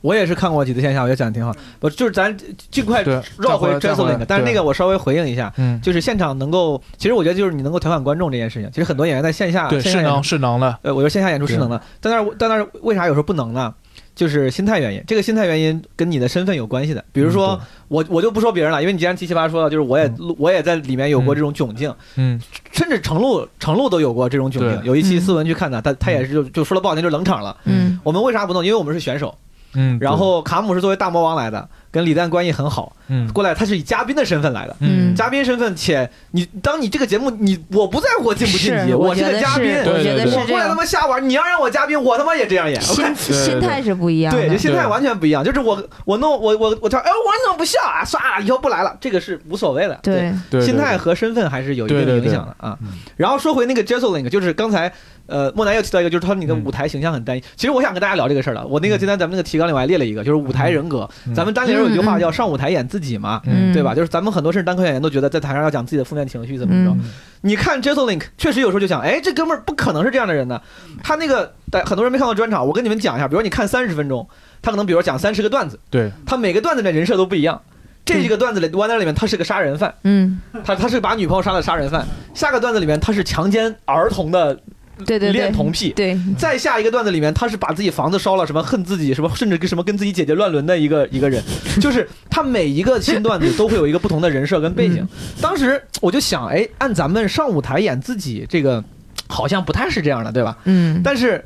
我也是看过几次线下，我觉得讲的挺好。不，就是咱尽快绕回再 j e s s 回 l i n 但是那个我稍微回应一下，嗯，就是现场能够，其实我觉得就是你能够调侃观众这件事情，其实很多演员在线下对，是能是能的，呃，我觉得线下演出是能的，但那但那是为啥有时候不能呢？就是心态原因，这个心态原因跟你的身份有关系的。比如说，我我就不说别人了，因为你既然七七八说了，就是我也嗯我也在里面有过这种窘境，嗯。甚至程璐程璐都有过这种窘境。有一期嗯。思文去看他，他他也是就就说了不好听，就是冷场了。嗯。我们为啥不弄？因为我们是选手，嗯，然后卡姆是作为大魔王来的，跟李诞关系很好，嗯过来他是以嘉宾的身份来的。嗯嘉宾身份，且你当你这个节目，你我不在乎我晋不晋级，我是个嘉宾，我过来他。妈瞎玩，你要让我嘉宾，我他妈也这样演。心心态是不一样。对，就心态完全不一样。就是我我弄我我我跳，哎，我怎么不笑啊？算了，以后不来了，这个是无所谓的。对，心态和身份还是有一定对对对影响的啊嗯。然后说回那个 j e s s l i n g 就是刚才呃莫南又提到一个，就是他你的嗯舞台形象很单一。其实我想跟大家聊这个事儿了。我那个今天咱们那个提纲里我还列了一个，就是舞台人格。嗯咱们单立人有一句话叫上舞台演自己嘛。嗯，对吧？就是咱们很多甚至单口演员都觉得在台上要讲自己的负面情绪怎么着。嗯你看 j e s s l i n k 确实有时候就想，哎，这哥们儿不可能是这样的人呢。他那个，但很多人没看过专场，我跟你们讲一下。比如你看三十分钟，他可能比如讲三十个段子，对，他每个段子的人设都不一样。这几个段子里，One 里面他是个杀人犯，嗯，他他是把女朋友杀的杀人犯。下个段子里面他是强奸儿童的对对对，恋童癖。对，再下一个段子里面，他是把自己房子烧了，什么恨自己，什么甚至跟什么跟自己姐姐乱伦的一个一个人，就是他每一个新段子都会有一个不同的人设跟背景。当时我就想，哎，按咱们上舞台演自己这个，好像不太是这样的，对吧？嗯，但是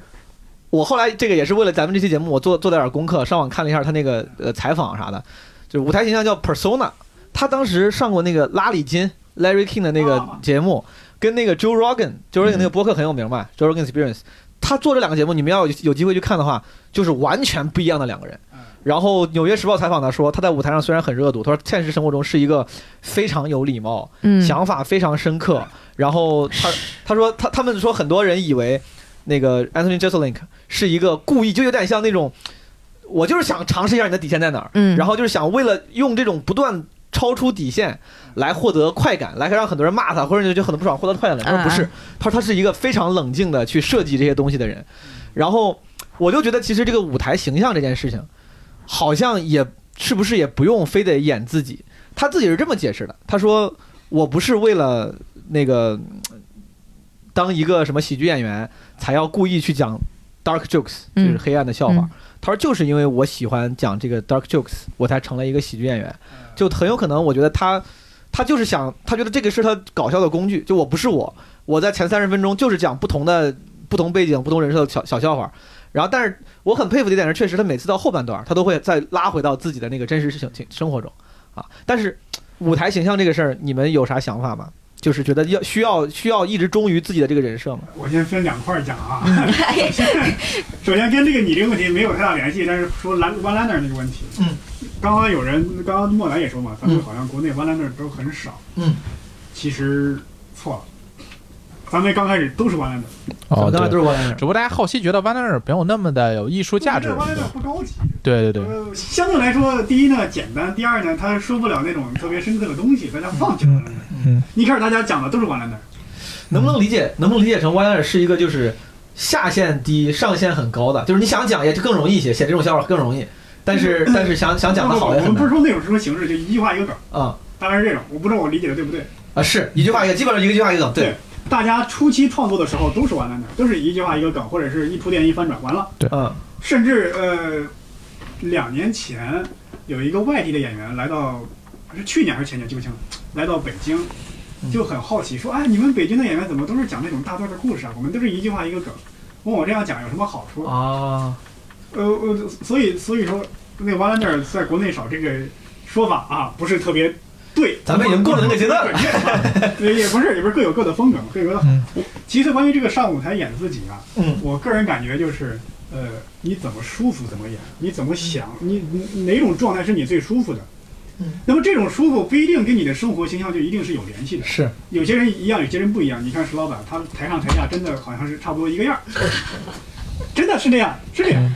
我后来这个也是为了咱们这期节目，我做做了点功课，上网看了一下他那个呃采访啥的，就是舞台形象叫 persona。他当时上过那个拉里金 Larry King 的那个节目，跟那个 Joe Rogan，Joe Rogan 那个播客很有名嘛、j o e Rogan Experience。他做这两个节目，你们要有有机会去看的话，就是完全不一样的两个人。然后《纽约时报》采访他说，他在舞台上虽然很热度，他说现实生活中是一个非常有礼貌、嗯，想法非常深刻。然后他他说他他们说很多人以为那个 Anthony Jeselnik 是一个故意，就有点像那种，我就是想尝试一下你的底线在哪儿，嗯，然后就是想为了用这种不断超出底线来获得快感，来让很多人骂他，或者就很多不爽获得快感。他说不是嗯，他说他是一个非常冷静的去设计这些东西的人。然后我就觉得，其实这个舞台形象这件事情，好像也是不是也不用非得演自己。他自己是这么解释的，他说我不是为了那个嗯当一个什么喜剧演员才要故意去讲 dark jokes，就嗯是黑暗的笑话。嗯他说就是因为我喜欢讲这个 dark jokes，我才成了一个喜剧演员。就很有可能，我觉得他他就是想，他觉得这个是他搞笑的工具。就我不是我，我在前三十分钟就是讲不同的不同背景、不同人设的小小笑话。然后，但是我很佩服的一点是，确实他每次到后半段，他都会再拉回到自己的那个真实事情生活中啊。但是舞台形象这个事儿，你们有啥想法吗？就是觉得要需要需要一直忠于自己的这个人设吗？我先分两块讲啊。哎 首先跟这个你这个问题没有太大联系，但是说蓝 one liner 那个问题，嗯，刚刚有人，刚刚莫兰也说嘛，咱们嗯。好像国内 one liner 都很少，嗯，其实错了，咱们刚开始都是 one liner，哦，对刚才都是我来只不过大家好奇觉得 One Liner 没有那么的有艺术价值。one liner 不高级，对对对，呃，相对来说，第一呢简单，第二呢他说不了那种特别深刻的东西，大家放弃了。one。嗯，一开始大家讲的都是 one liner，能不能理解？能不能理解成 one liner 是一个就是下限低、上限很高的，就是你想讲也就更容易一些，写这种笑话更容易，但是但是想想讲的好也我很难。们不是说那种什么形式，就一句话一个梗，啊大概是这种，我不知道我理解的对不对。啊是一句话一个，基本上一个句话一个梗，对。对，大家初期创作的时候都是 one liner，都是一句话一个梗，或者是一铺垫一翻转，完了。嗯甚至呃，两年前有一个外地的演员来到，是去年还是前年记不清了，来到北京，就很好奇说，哎，你们北京的演员怎么都是讲那种大段的故事啊？我们都是一句话一个梗，问我这样讲有什么好处？啊呃呃，所以所以说那个 one liner 在国内少这个说法啊，不是特别对。咱们已经过了那个阶段了了。也也不是，也不是各有各的风格，各有各的好。嗯其次，关于这个上舞台演自己啊，嗯我个人感觉就是，呃，你怎么舒服怎么演，你怎么想，你你哪种状态是你最舒服的。嗯那么这种舒服不一定跟你的生活形象就一定是有联系的，是有些人一样，有些人不一样。你看石老板，他台上台下真的好像是差不多一个样儿，真的是这样，是这样。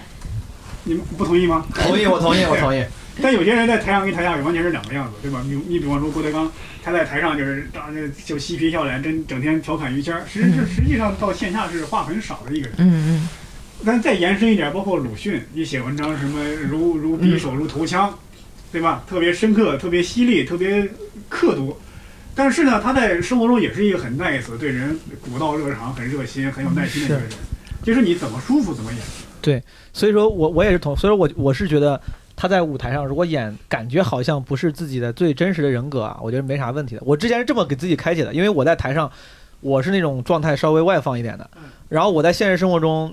你们不同意吗？同意我同意我同意，但有些人在台上跟台下完全是两个样子，对吧？你你比方说郭德纲，他在台上就是当那就嬉皮笑脸，真整天调侃于谦儿，实实实际上到线下是话很少的一个人。嗯嗯但再延伸一点，包括鲁迅，你写文章什么如如匕首如投枪，对吧？特别深刻，特别犀利，特别刻毒。但是呢，他在生活中也是一个很 nice，对人古道热肠，很热心，很有耐心的一个人。就是你怎么舒服怎么演。对所以说我我也是同，所以说我我是觉得他在舞台上如果演感觉好像不是自己的最真实的人格啊，我觉得没啥问题的。我之前是这么给自己开解的，因为我在台上我是那种状态稍微外放一点的，然后我在现实生活中。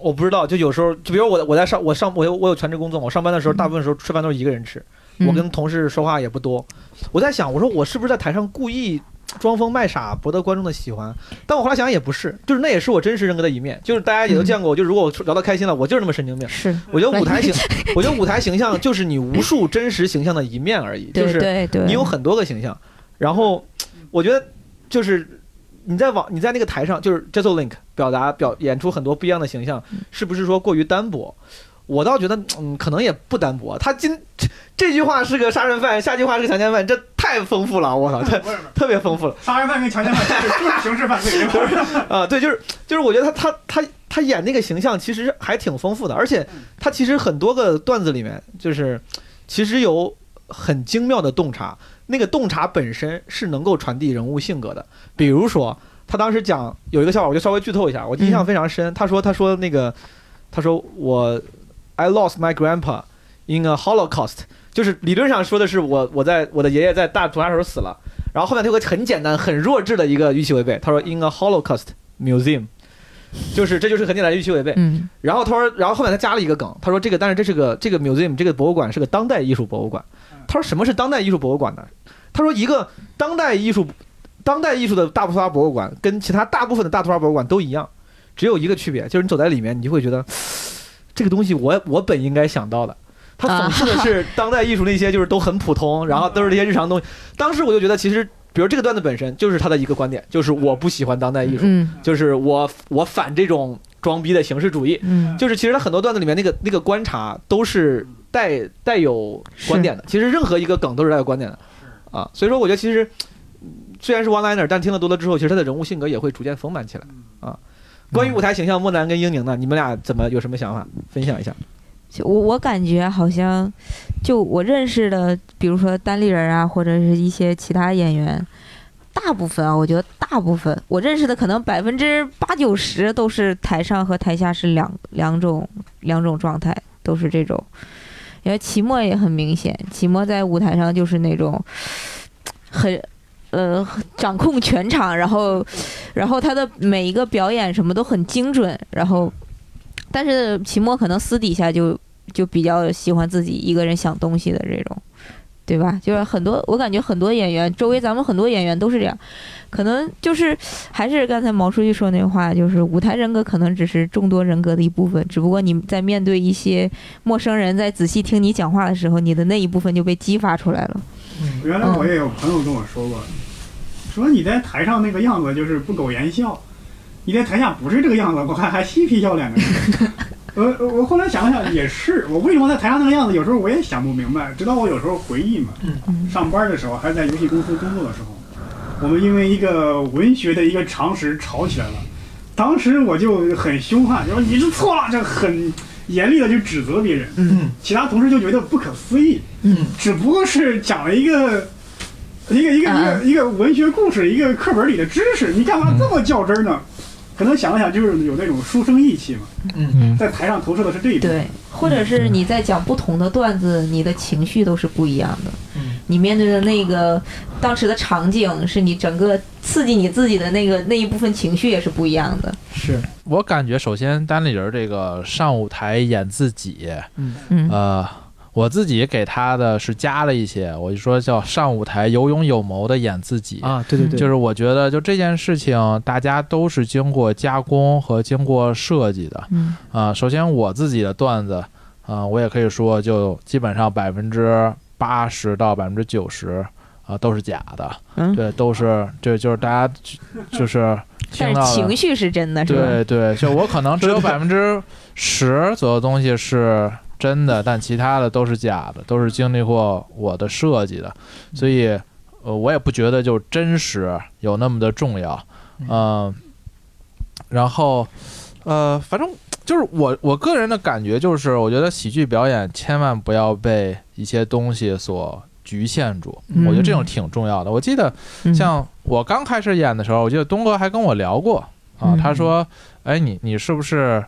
我不知道，就有时候，就比如我我在上我上我有我有全职工作，我上班的时候，大部分时候吃饭都是一个人吃，我跟同事说话也不多。我在想，我说我是不是在台上故意装疯卖傻，博得观众的喜欢？但我后来想想也不是，就是那也是我真实人格的一面，就是大家也都见过我，就如果我聊得开心了，我就是那么神经病。是，我觉得舞台形，我觉得舞台形象就是你无数真实形象的一面而已，就对是你有很多个形象，然后我觉得就是你在网你在那个台上就是 j e s s Link 表达表演出很多不一样的形象，是不是说过于单薄？我倒觉得嗯，可能也不单薄。他今这这句话是个杀人犯，下句话是个强奸犯，这太丰富了，我操，特 特别丰富了杀人犯跟强奸犯 就是就是刑事犯罪，啊！对，就是就是，我觉得他他他他演那个形象其实还挺丰富的，而且他其实很多个段子里面就是其实有很精妙的洞察，那个洞察本身是能够传递人物性格的。比如说，他当时讲有一个笑话，我就稍微剧透一下，我印象非常深。他说他说那个他说我 I lost my grandpa in a Holocaust，就是理论上说的是我我在我的爷爷在大屠杀时候死了，然后后面他有个很简单很弱智的一个预期违背，他说 in a Holocaust museum。就是这就是很简单的预期违背，嗯然后他说，然后后面他加了一个梗，他说这个，但是这是个这个 museum 这个博物馆是个当代艺术博物馆。他说什么是当代艺术博物馆呢？他说一个当代艺术当代艺术的大屠杀博物馆跟其他大部分的大屠杀博物馆都一样，只有一个区别，就是你走在里面，你就会觉得 这个东西我我本应该想到的。他讽刺的是 当代艺术那些就是都很普通，然后都是这些日常东西。当时我就觉得，其实比如这个段子本身就是他的一个观点，就是我不喜欢当代艺术，嗯就是我我反这种装逼的形式主义。嗯就是其实他很多段子里面那个那个观察都是带带有观点的，其实任何一个梗都是带有观点的啊，所以说我觉得其实嗯虽然是 one liner，但听得多了之后，其实他的人物性格也会逐渐丰满起来啊。关于舞台形象，莫南跟英宁呢，你们俩怎么有什么想法？分享一下。就我我感觉好像，就我认识的，比如说单立人啊，或者是一些其他演员，大部分啊，我觉得大部分我认识的可能百分之八九十都是台上和台下是两两种两种状态，都是这种。因为齐墨也很明显，齐墨在舞台上就是那种很。呃，掌控全场，然后，然后他的每一个表演什么都很精准，然后，但是秦墨可能私底下就就比较喜欢自己一个人想东西的这种，对吧？就是很多我感觉很多演员，周围咱们很多演员都是这样，可能就是还是刚才毛书记说那话，就是舞台人格可能只是众多人格的一部分，只不过你在面对一些陌生人在仔细听你讲话的时候，你的那一部分就被激发出来了。嗯原来我也有朋友跟我说过，说你在台上那个样子就是不苟言笑，你在台下不是这个样子，我还还嬉皮笑脸的。我我后来想了想也是，我为什么在台上那个样子，有时候我也想不明白。直到我有时候回忆嘛，嗯上班的时候还在游戏公司工作的时候，我们因为一个文学的一个常识吵起来了，当时我就很凶悍，就说你是错了，这很严厉的去指责别人。嗯其他同事就觉得不可思议，嗯只不过是讲了一个一个一个一个一个文学故事，一个课本里的知识，你干嘛这么较真儿呢？可能想了想，就是有那种书生意气嘛，嗯。嗯在台上投射的是这一部分。对，或者是你在讲不同的段子，你的情绪都是不一样的。你面对的那个当时的场景，是你整个刺激你自己的那个那一部分情绪也是不一样的。是，我感觉首先单立人这个上舞台演自己，嗯。呃，我自己给他的是加了一些，我就说叫上舞台有勇有谋的演自己。啊，对对对，就是我觉得，就这件事情，大家都是经过加工和经过设计的嗯啊、首先，我自己的段子，啊、我也可以说，就基本上百分之八十到百分之九十啊都是假的，嗯，对，都是这就是大家就就是听但是情绪是真的，是吧？对对，就我可能只有百分之十左右东西是真的，但其他的都是假的，都是经历过我的设计的，所以呃，我也不觉得就真实有那么的重要，嗯、然后呃，反正就是我我个人的感觉就是，我觉得喜剧表演千万不要被一些东西所局限住，嗯。我觉得这种挺重要的。我记得嗯。像我刚开始演的时候，我记得东哥还跟我聊过啊，嗯。他说：“哎，你你是不是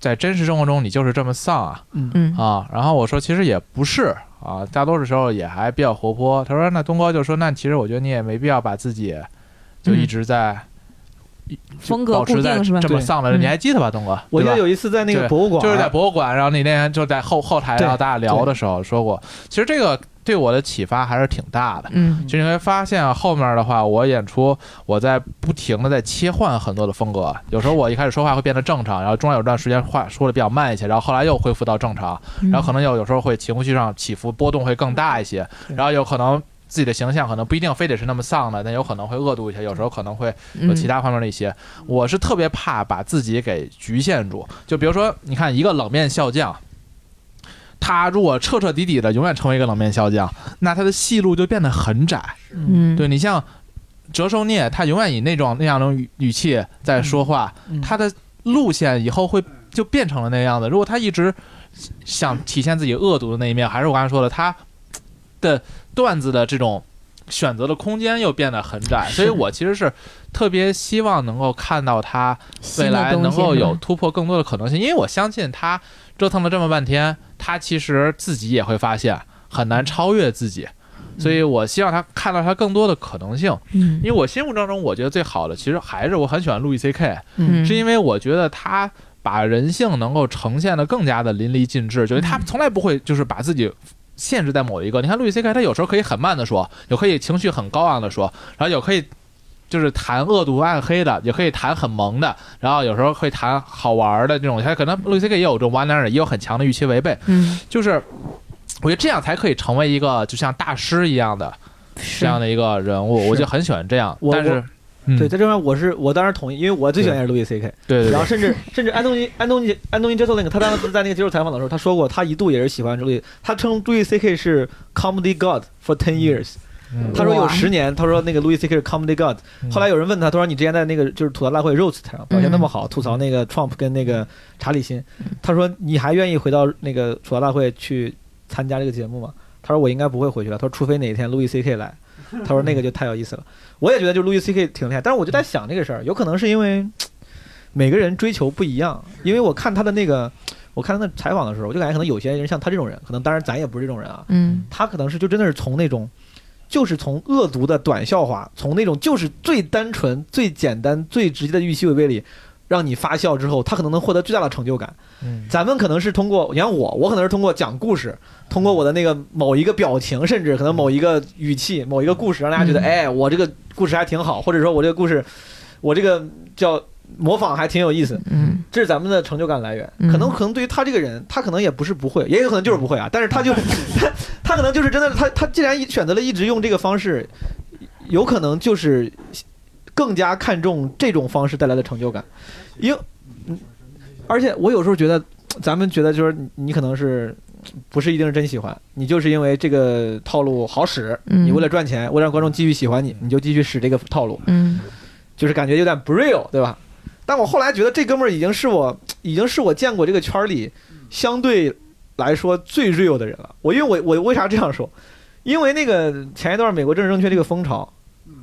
在真实生活中你就是这么丧啊？”嗯。嗯。啊，然后我说其实也不是啊，大多数时候也还比较活泼。他说那东哥就说那其实我觉得你也没必要把自己就一直在、风格保持在固定是吧？这么丧的你还记得吧，东哥？我记得有一次在那个博物馆，就是在博物馆，然后你那天就在后后台，然后大家聊的时候说过，其实这个对我的启发还是挺大的。嗯就你会发现啊，后面的话，我演出我在不停的在切换很多的风格。有时候我一开始说话会变得正常，然后中间有段时间话说的比较慢一些，然后后来又恢复到正常，嗯然后可能有有时候会情绪上起伏波动会更大一些，然后有可能自己的形象可能不一定非得是那么丧的，但有可能会恶毒一些，有时候可能会有其他方面的一些。我是特别怕把自己给局限住，就比如说，你看一个冷面笑匠。他如果彻彻底底的永远成为一个冷面笑匠，那他的戏路就变得很窄。嗯对你像折寿聂，他永远以那种那样的语语气在说话，嗯他的路线以后会就变成了那样子。如果他一直想体现自己恶毒的那一面，还是我刚才说的，他的段子的这种选择的空间又变得很窄。所以我其实是特别希望能够看到他未来能够有突破更多的可能性，因为我相信他折腾了这么半天，他其实自己也会发现很难超越自己。所以我希望他看到他更多的可能性，嗯。因为我心目当中，我觉得最好的其实还是我很喜欢路易 C K，嗯。是因为我觉得他把人性能够呈现的更加的淋漓尽致，就是他从来不会就是把自己限制在某一个。你看路易 C K，他有时候可以很慢的说，有可以情绪很高昂的说，然后有可以就是谈恶毒暗黑的，也可以谈很萌的，然后有时候会谈好玩的这种。他可能路易 C K 也有这种弯男人，也有很强的预期违背，嗯。就是我觉得这样才可以成为一个就像大师一样的这样的一个人物，我就很喜欢这样。但是，嗯。对，在这方面我是我当然同意，因为我最喜欢也是路易 C K，对对对，然后甚至甚至安东尼安东尼安东尼 Jeselnik 他当时在那个接受采访的时候，他说过他一度也是喜欢路易，他称路易 C K 是 comedy god for ten years，嗯他说有十年，他说那个 Louis C K 是 comedy god。后来有人问他，他说你之前在那个就是吐槽大会 roast 上表现那么好，吐槽那个 Trump 跟那个查理辛，他说你还愿意回到那个吐槽大会去参加这个节目吗？他说我应该不会回去了。他说除非哪一天路易 C K 来，他说那个就太有意思了。我也觉得就 Louis C K 挺厉害，但是我就在想这个事儿，有可能是因为每个人追求不一样。因为我看他的那个，我看他的采访的时候，我就感觉可能有些人像他这种人，可能当然咱也不是这种人啊，嗯他可能是就真的是从那种，就是从恶毒的短笑话，从那种就是最单纯、最简单、最直接的预期违背里，让你发笑之后，他可能能获得最大的成就感。嗯咱们可能是通过，你看我，我可能是通过讲故事，通过我的那个某一个表情，甚至可能某一个语气、某一个故事，让大家觉得，嗯哎，我这个故事还挺好，或者说我这个故事，我这个叫模仿还挺有意思。嗯这是咱们的成就感来源。嗯可能可能对于他这个人，他可能也不是不会，也有可能就是不会啊。但是他就他 他可能就是真的，他他既然选择了一直用这个方式，有可能就是更加看重这种方式带来的成就感。因而且我有时候觉得，咱们觉得就是你你可能是。不是一定是真喜欢你，就是因为这个套路好使，嗯你为了赚钱，为了让观众继续喜欢你，你就继续使这个套路。嗯就是感觉有点不 real，对吧？但我后来觉得这哥们儿已经是我，已经是我见过这个圈儿里相对来说最 real 的人了。我因为我我为啥这样说？因为那个前一段美国政治正确这个风潮，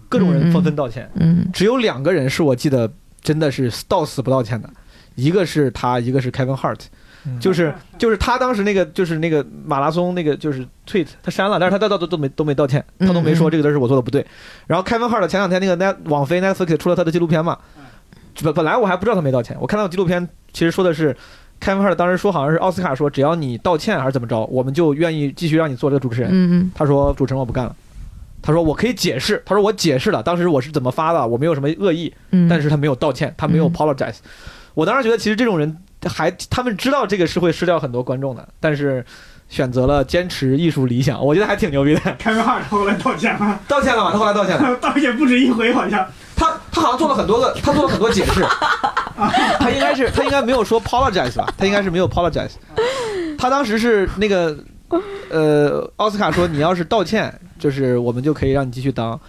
各种人纷纷道歉，嗯只有两个人是我记得真的是到死不道歉的，一个是他，一个是 Kevin Hart。嗯。就是就是他当时那个就是那个马拉松那个就是 tweet 他删了，但是他到到都都没都没道歉，他都没说这个字是我做的不对。然后 Kevin Hart 前两天那个 net 网飞 Netflix 出了他的纪录片嘛，本本来我还不知道他没道歉，我看到纪录片其实说的是 Kevin Hart 当时说好像是奥斯卡说只要你道歉还是怎么着，我们就愿意继续让你做这个主持人。嗯他说主持人我不干了。他说：“我可以解释。”他说：“我解释了，当时我是怎么发的，我没有什么恶意。”嗯，但是他没有道歉，他没有嗯 apologize。我当时觉得，其实这种人还他们知道这个是会失掉很多观众的，但是选择了坚持艺术理想，我觉得还挺牛逼的。开个号后来道歉了，道歉了吗？他后来道歉了。道歉不止一回，好像他他好像做了很多个，他做了很多解释。他应该是他应该没有说 apologize 吧？他应该是没有 apologize。他当时是那个呃，奥斯卡说你要是道歉，就是我们就可以让你继续当。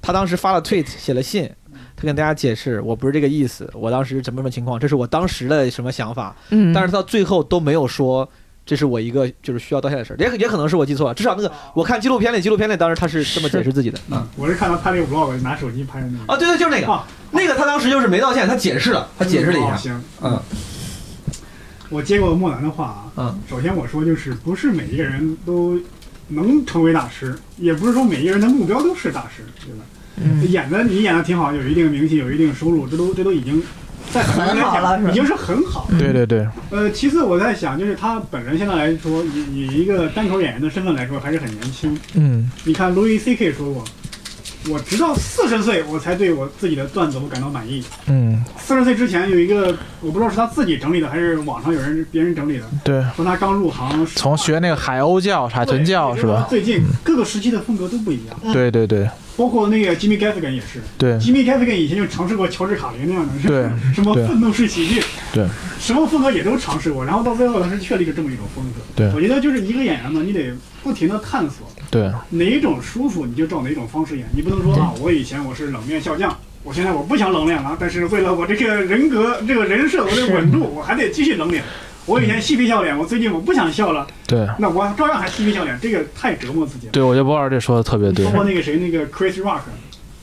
他当时发了 tweet，写了信，他跟大家解释，我不是这个意思，我当时什么什么情况，这是我当时的什么想法，嗯，但是到最后都没有说。这是我一个就是需要道歉的事儿，也也可能是我记错了。至少那个我看纪录片里，纪录片里当时他是这么解释自己的。嗯，我是看到他拍那个 vlog，拿手机拍的那个。啊，对对，就是那个，啊那个他当时就是没道歉，他解释了，他解释了一下。哦行，嗯我接过莫南的话啊，嗯，首先我说就是不是每一个人都能成为大师，也不是说每一个人的目标都是大师，对吧？嗯演的你演的挺好，有一定名气，有一定收入，这都这都已经在很好了是吧已经是很好。嗯对对对，呃，其次我在想，就是他本人现在来说，以以一个单口演员的身份来说，还是很年轻。嗯你看，Louis C K 说过，我直到四十岁我才对我自己的段子我感到满意。嗯，四十岁之前有一个，我不知道是他自己整理的还是网上有人别人整理的，对，说他刚入行，从学那个海鸥教、海豚教是吧？最近各个时期的风格都不一样，对对对包括那个 Jimmy 也是对，Jimmy 以前就尝试过乔治卡林那样的，对对 什么愤怒式喜剧，对，什么风格也都尝试过，然后到最后他是确立了这么一种风格。对我觉得就是一个演员嘛，你得不停的探索，对哪一种舒服你就照哪种方式演，你不能说啊，我以前我是冷面笑匠，我现在我不想冷脸了，但是为了我这个人格这个人设我得稳住，我还得继续冷脸。我以前嬉皮笑脸，我最近我不想笑了，对。那我照样还嬉皮笑脸，这个太折磨自己了。对，我觉得博尔这说的特别对包，括那个谁，那个 Chris Rock，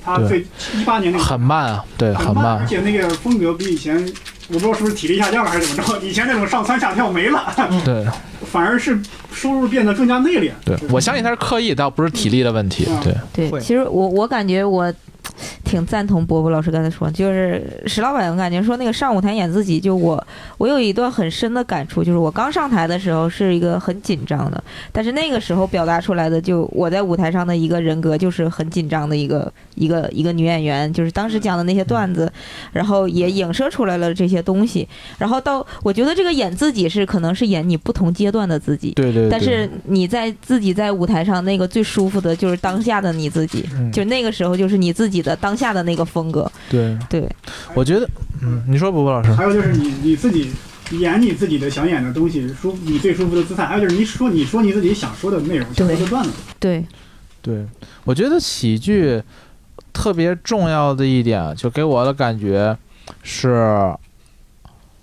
他最一八年那个很慢啊，对，很慢，而，且那个风格比以前，我不知道是不是体力下降了还是怎么着，以前那种上蹿下跳没了，对。反而是收入变得更加内敛。对，我相信他是刻意，倒不是体力的问题，对。对，其实我我感觉我挺赞同波波老师刚才说，就是石老板，我感觉说那个上舞台演自己，就我我有一段很深的感触，就是我刚上台的时候是一个很紧张的，但是那个时候表达出来的，就我在舞台上的一个人格就是很紧张的一个一个一个女演员，就是当时讲的那些段子，然后也影射出来了这些东西，然后到我觉得这个演自己是可能是演你不同阶段的自己，对对，但是你在自己在舞台上那个最舒服的就是当下的你自己，嗯就那个时候就是你自己的当下的那个风格。对，对，我觉得，嗯，你说博博老师，还有就是你你自己演你自己的想演的东西，舒你最舒服的姿态，还有就是你说你说你自己想说的内容，想说的段子。对，对，我觉得喜剧特别重要的一点，就给我的感觉是，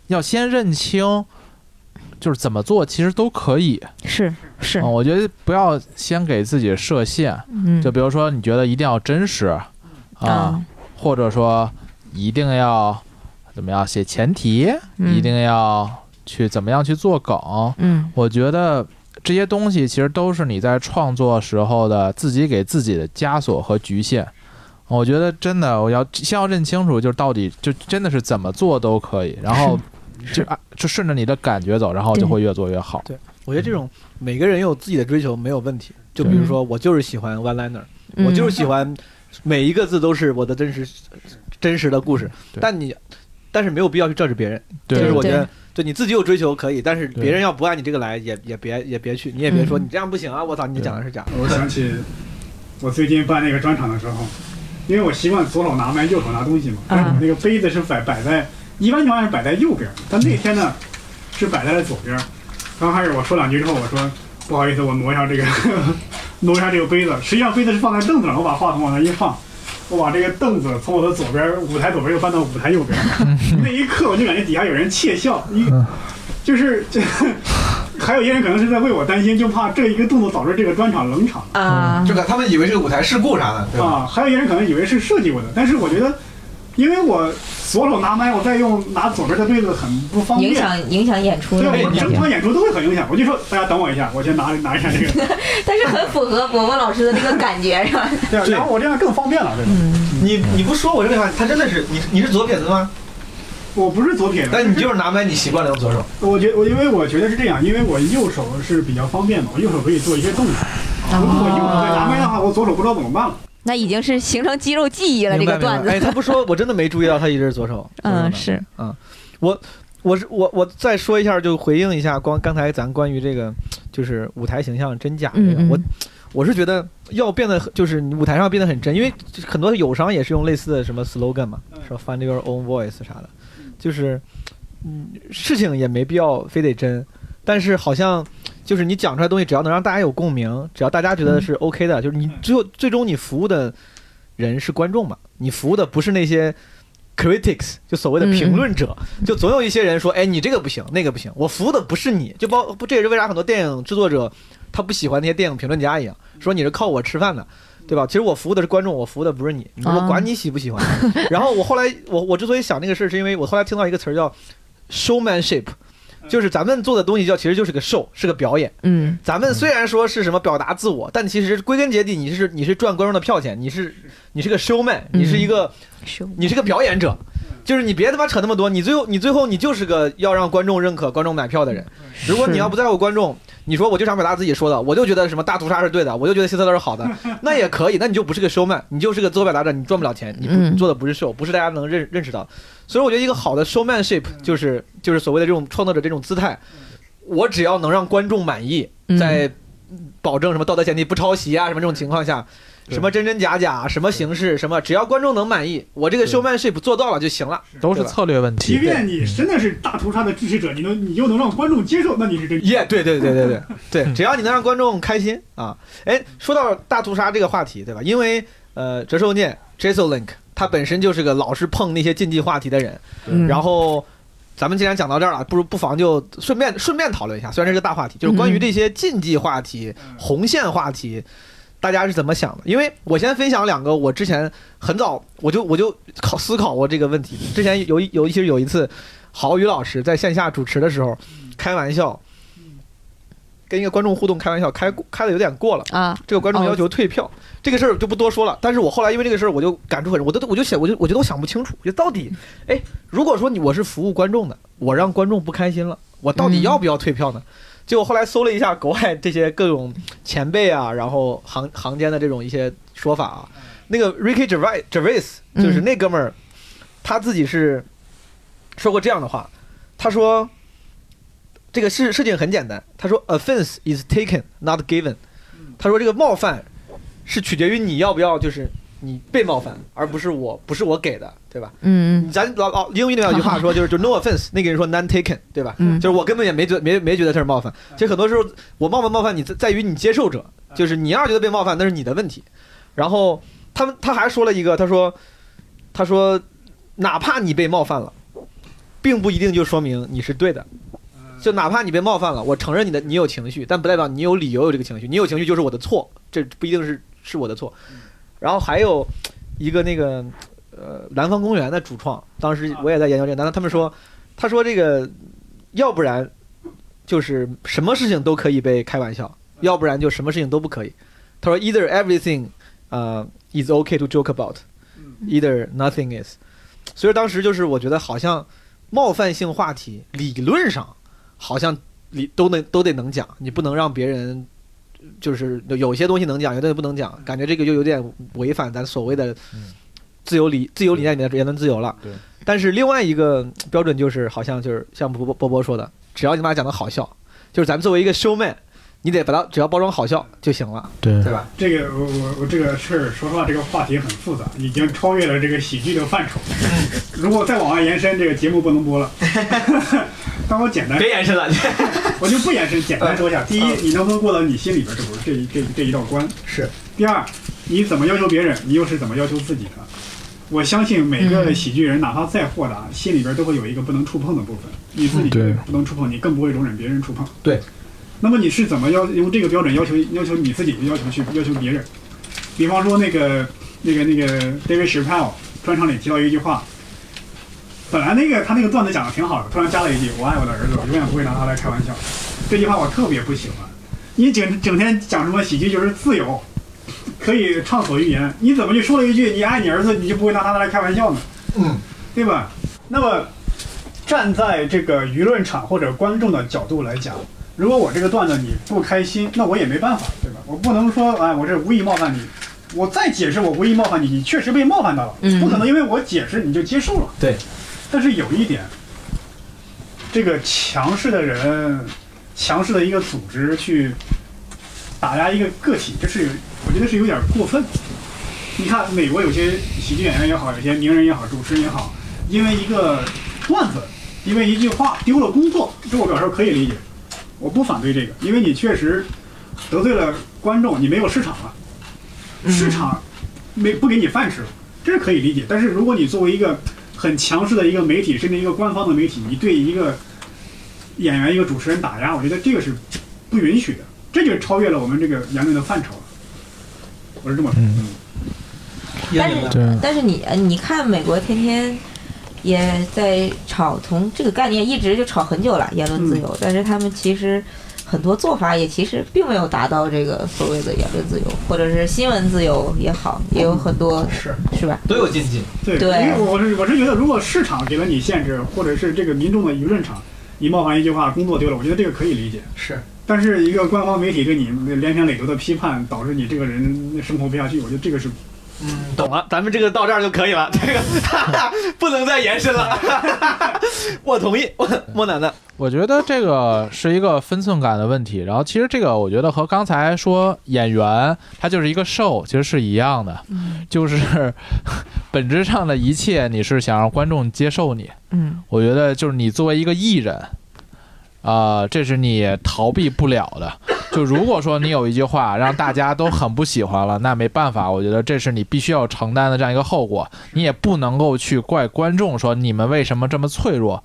要先认清，就是怎么做其实都可以。是是。嗯，，我觉得不要先给自己设限，嗯，就比如说你觉得一定要真实啊，啊，或者说一定要怎么样写前提，嗯一定要去怎么样去做梗。嗯我觉得这些东西其实都是你在创作时候的自己给自己的枷锁和局限。我觉得真的，我要先要认清楚，就是到底就真的是怎么做都可以，然后 就啊就顺着你的感觉走，然后就会越做越好。对我觉得这种每个人有自己的追求没有问题。就比如说，我就是喜欢 one liner，嗯我就是喜欢每一个字都是我的真实真实的故事。但你，但是没有必要去 judge 别人。就是我觉得，对你自己有追求可以，但是别人要不按你这个来，也也别也别去，你也别说嗯你这样不行啊！我操，你讲的是假的。我想起我最近办那个专场的时候，因为我习惯左手拿麦，右手拿东西嘛，但是我那个杯子是摆摆在一般情况下是摆在右边，但那天呢是摆在了左边。刚开始我说两句之后，我说不好意思，我挪一下这个挪一下这个杯子，实际上杯子是放在凳子上，我把话筒往那一放。我把这个凳子从我的左边舞台左边又搬到舞台右边，那一刻我就感觉底下有人窃笑，一就是这，还有一些人可能是在为我担心，就怕这一个动作导致这个专场冷场。啊，这个他们以为是个舞台事故啥的，对吧？啊，还有一些人可能以为是设计过的，但是我觉得，因为我左手拿麦，我再用拿左边的对子很不方便，影响影响演出对的我整场演出都会很影响。我就说大家等我一下，我先拿拿一下这个，但是很符合伯伯老师的那个感觉，是吧？对啊，然后我这样更方便了，对吧？嗯，你你不说我这个话，他真的是你你是左撇子吗？我不是左撇子，但你就是拿麦，你习惯了用左手。我觉我因为我觉得是这样，因为我右手是比较方便嘛，我右手可以做一些动作。如果我右手在拿麦的话，我左手不知道怎么办了。那已经是形成肌肉记忆了，这个段子哎，。他不说，我真的没注意到他一直是左手。嗯，是，嗯，我我是我我再说一下，就回应一下光刚才咱关于这个就是舞台形象真假这个，嗯嗯我我是觉得要变得就是你舞台上变得很真，因为很多友商也是用类似的什么 slogan 嘛，说 find your own voice 啥的，就是嗯事情也没必要非得真，但是好像就是你讲出来的东西，只要能让大家有共鸣，只要大家觉得是 OK 的，就是你最后最终你服务的人是观众嘛，你服务的不是那些 critics，就所谓的评论者，就总有一些人说，哎，你这个不行，那个不行，我服务的不是你，就包不，这也是为啥很多电影制作者他不喜欢那些电影评论家一样，说你是靠我吃饭的。对吧？其实我服务的是观众，我服务的不是你。你说啊管你喜不喜欢。然后我后来，我我之所以想那个事儿，是因为我后来听到一个词儿叫 showmanship，就是咱们做的东西叫其实就是个 show，是个表演。嗯。咱们虽然说是什么表达自我，但其实归根结底，你是你是赚观众的票钱，你是你是个 showman，你是一个是你是个表演者，就是你别他妈扯那么多，你最后你最后你就是个要让观众认可、观众买票的人。如果你要不在乎观众，你说我就想表达自己说的，我就觉得什么大屠杀是对的，我就觉得希特勒是好的，那也可以，那你就不是个 showman，你就是个自我表达者，你赚不了钱，你不做的不是 show，不是大家能认认识到。所以我觉得一个好的 showmanship 就是就是所谓的这种创作者这种姿态，我只要能让观众满意，嗯在保证什么道德前提不抄袭啊什么这种情况下，对什么真真假假，什么形式，什么只要观众能满意，我这个 showmanship 做到了就行了。都是策略问题。即便你真的是大屠杀的支持者，你能你又能让观众接受，那你是真耶、对对对对对 对，只要你能让观众开心啊！哎，说到大屠杀这个话题，对吧？因为呃，折寿念 Jesolink 他本身就是个老是碰那些禁忌话题的人，嗯然后咱们既然讲到这儿了，不如不妨就顺便顺便讨论一下，虽然这是个大话题，就是关于这些禁忌话题、红线话题，大家是怎么想的？因为我先分享两个，我之前很早我就我就考思考过这个问题。之前有一有一其实有一次，郝宇老师在线下主持的时候开玩笑，跟一个观众互动开玩笑，开开的有点过了。啊，这个观众要求退票，这个事儿就不多说了。但是我后来因为这个事儿，我就感触很深，我都我就想，我就我觉得我想不清楚，就到底，哎，如果说你我是服务观众的，我让观众不开心了，我到底嗯要不要退票呢？结果后来搜了一下国外这些各种前辈啊，然后行行间的这种一些说法啊，那个 Ricky Gervais Gervais 就是嗯那哥们儿，他自己是说过这样的话，他说这个事事情很简单，他说 offense is taken not given，他说这个冒犯是取决于你要不要就是你被冒犯，而不是我不是我给的，对吧？嗯咱老老英语里面有句话说就是就 no offense，那个人说 none taken，对吧？嗯就是我根本也没觉没没觉得这是冒犯。其实很多时候我冒不冒犯你在在于你接受者，就是你要是觉得被冒犯那是你的问题。然后他们他还说了一个，他说他说哪怕你被冒犯了，并不一定就说明你是对的。就哪怕你被冒犯了，我承认你的你有情绪，但不代表你有理由有这个情绪。你有情绪就是我的错，这不一定是是我的错。然后还有一个那个呃南方公园的主创，当时我也在研究这个，但他们说，他说这个要不然就是什么事情都可以被开玩笑，要不然就什么事情都不可以。他说 either everything 呃、is okay to joke about，either nothing is。所以当时就是我觉得好像冒犯性话题理论上好像理都能都得能讲，你不能让别人。就是有有些东西能讲，有些东西不能讲，感觉这个就有点违反咱所谓的自由理自由理念里面的言论自由了。对。但是另外一个标准就是，好像就是像波波波波说的，只要你把它讲的好笑，就是咱们作为一个 showman，你得把它只要包装好笑就行了，对对吧？这个我我我这个事儿，说实话，这个话题很复杂，已经超越了这个喜剧的范畴。如果再往外延伸，这个节目不能播了。但我简单别，延伸了，我就不延伸，简单说一下。第一，你能不能过到你心里边这不是这一这一这一道关？是。第二，你怎么要求别人，你又是怎么要求自己的？我相信每个喜剧人，哪怕再豁达，心里边都会有一个不能触碰的部分。你自己对不能触碰，你更不会容忍别人触碰。对。那么你是怎么要用这个标准要求要求你自己，要求去要求别人？比方说那个那个那个 David Chappelle 专场里提到一句话，本来那个他那个段子讲的挺好的，突然加了一句“我爱我的儿子，我永远不会拿他来开玩笑”。这句话我特别不喜欢。你整整天讲什么喜剧就是自由，可以畅所欲言，你怎么就说了一句“你爱你儿子”，你就不会拿他来开玩笑呢？嗯，对吧？那么站在这个舆论场或者观众的角度来讲，如果我这个段子你不开心，那我也没办法，对吧？我不能说哎，我这无意冒犯你，我再解释我无意冒犯你，你确实被冒犯到了，嗯不可能因为我解释你就接受了。对。但是有一点，这个强势的人，强势的一个组织去打压一个个体，这是我觉得是有点过分。你看，美国有些喜剧演员也好，有些名人也好，主持人也好，因为一个段子，因为一句话丢了工作，这我表示可以理解，我不反对这个，因为你确实得罪了观众，你没有市场了。市场没不给你饭吃了，这是可以理解。但是如果你作为一个很强势的一个媒体，甚至一个官方的媒体，你对一个演员、一个主持人打压，我觉得这个是不允许的，这就超越了我们这个言论的范畴了。我是这么说。嗯嗯但是但是你呃你看美国天天也在吵，同这个概念一直就吵很久了，言论自由。嗯但是他们其实很多做法也其实并没有达到这个所谓的言论自由，或者是新闻自由也好，也有很多是是吧？都有禁忌。对，对因为我是我是觉得，如果市场给了你限制，或者是这个民众的舆论场，你冒犯一句话，工作丢了，我觉得这个可以理解。是，但是一个官方媒体对你连篇累牍的批判，导致你这个人生活不下去，我觉得这个是嗯，懂了，咱们这个到这儿就可以了，这个不能再延伸了。我同意，我 莫奶奶。我觉得这个是一个分寸感的问题。然后其实这个我觉得和刚才说演员他就是一个 show，其实是一样的，嗯就是本质上的一切你是想让观众接受你。嗯我觉得就是你作为一个艺人，啊、这是你逃避不了的。就如果说你有一句话让大家都很不喜欢了，那没办法，我觉得这是你必须要承担的这样一个后果。你也不能够去怪观众说你们为什么这么脆弱。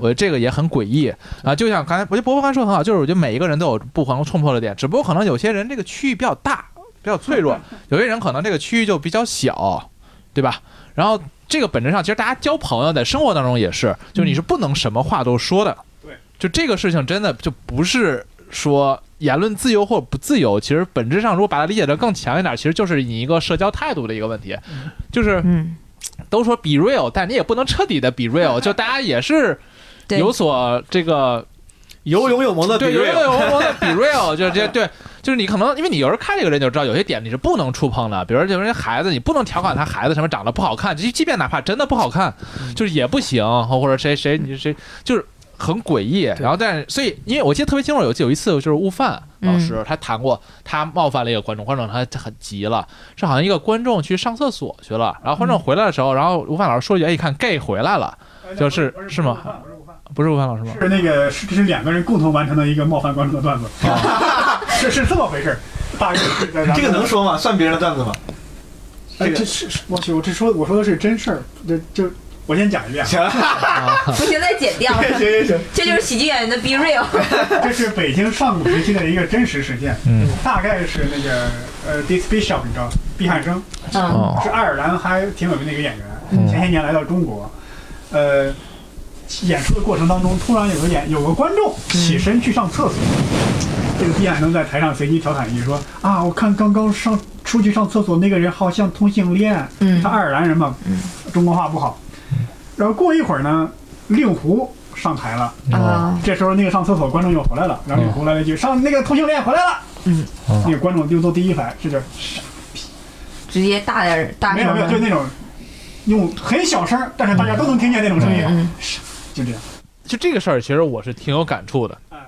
我觉得这个也很诡异啊，就像刚才我觉得伯伯刚才说的很好，就是我觉得每一个人都有不可能冲破的点，只不过可能有些人这个区域比较大，比较脆弱，有些人可能这个区域就比较小，对吧？然后这个本质上，其实大家交朋友在生活当中也是，就是你是不能什么话都说的。对，就这个事情真的就不是说言论自由或不自由，其实本质上如果把它理解的更强一点，其实就是你一个社交态度的一个问题，就是嗯，都说 be real，但你也不能彻底的 be real，就大家也是有所这个有勇有谋的比对，有瑞有有有的 be real，就是这对，就是你可能因为你有时候看这个人就知道有些点你是不能触碰的，比如说有人孩子，你不能调侃他孩子什么长得不好看，即即便哪怕真的不好看，就是也不行，或者谁谁你谁就是。很诡异，然后但是所以，因为我记得特别清楚，有有一次就是悟饭老师他谈过，他冒犯了一个观众，观众他很急了，是好像一个观众去上厕所去了，然后观众回来的时候，然后悟饭老师说一句，哎，一看 gay 回来了，就是是吗不是午饭不是悟饭老师吗？是那个是是两个人共同完成的一个冒犯观众的段子，是是这么回事儿。大约是这个能？说吗？算别人的段子吗？哎，这是是我去，我这说我说的是真事儿，这就我先讲一遍啊。行，不行再剪掉，行行行，这就是喜剧演员的 be real。这是北京上古时期的一个真实事件，嗯，大概是那个呃 Dick Bishop，你知道毕汉生。嗯。哦，是爱尔兰还挺有名的一个演员，嗯。前些年来到中国，呃，演出的过程当中，突然有个演有个观众起身去上厕所，这个毕汉生在台上随机调侃一句说啊，我看刚刚上出去上厕所那个人好像同性恋，嗯。他爱尔兰人嘛，中国话不好，然后过一会儿呢，令狐上台了。啊，这时候那个上厕所观众又回来了，然后令狐来了一句：“上那个同性恋回来了。”嗯，那个观众就坐第一排，这就直接大点儿大声没有没有，就，那种用很小声，但是大家都能听见那种声音，嗯就这样。就这个事儿，其实我是挺有感触的。嗯。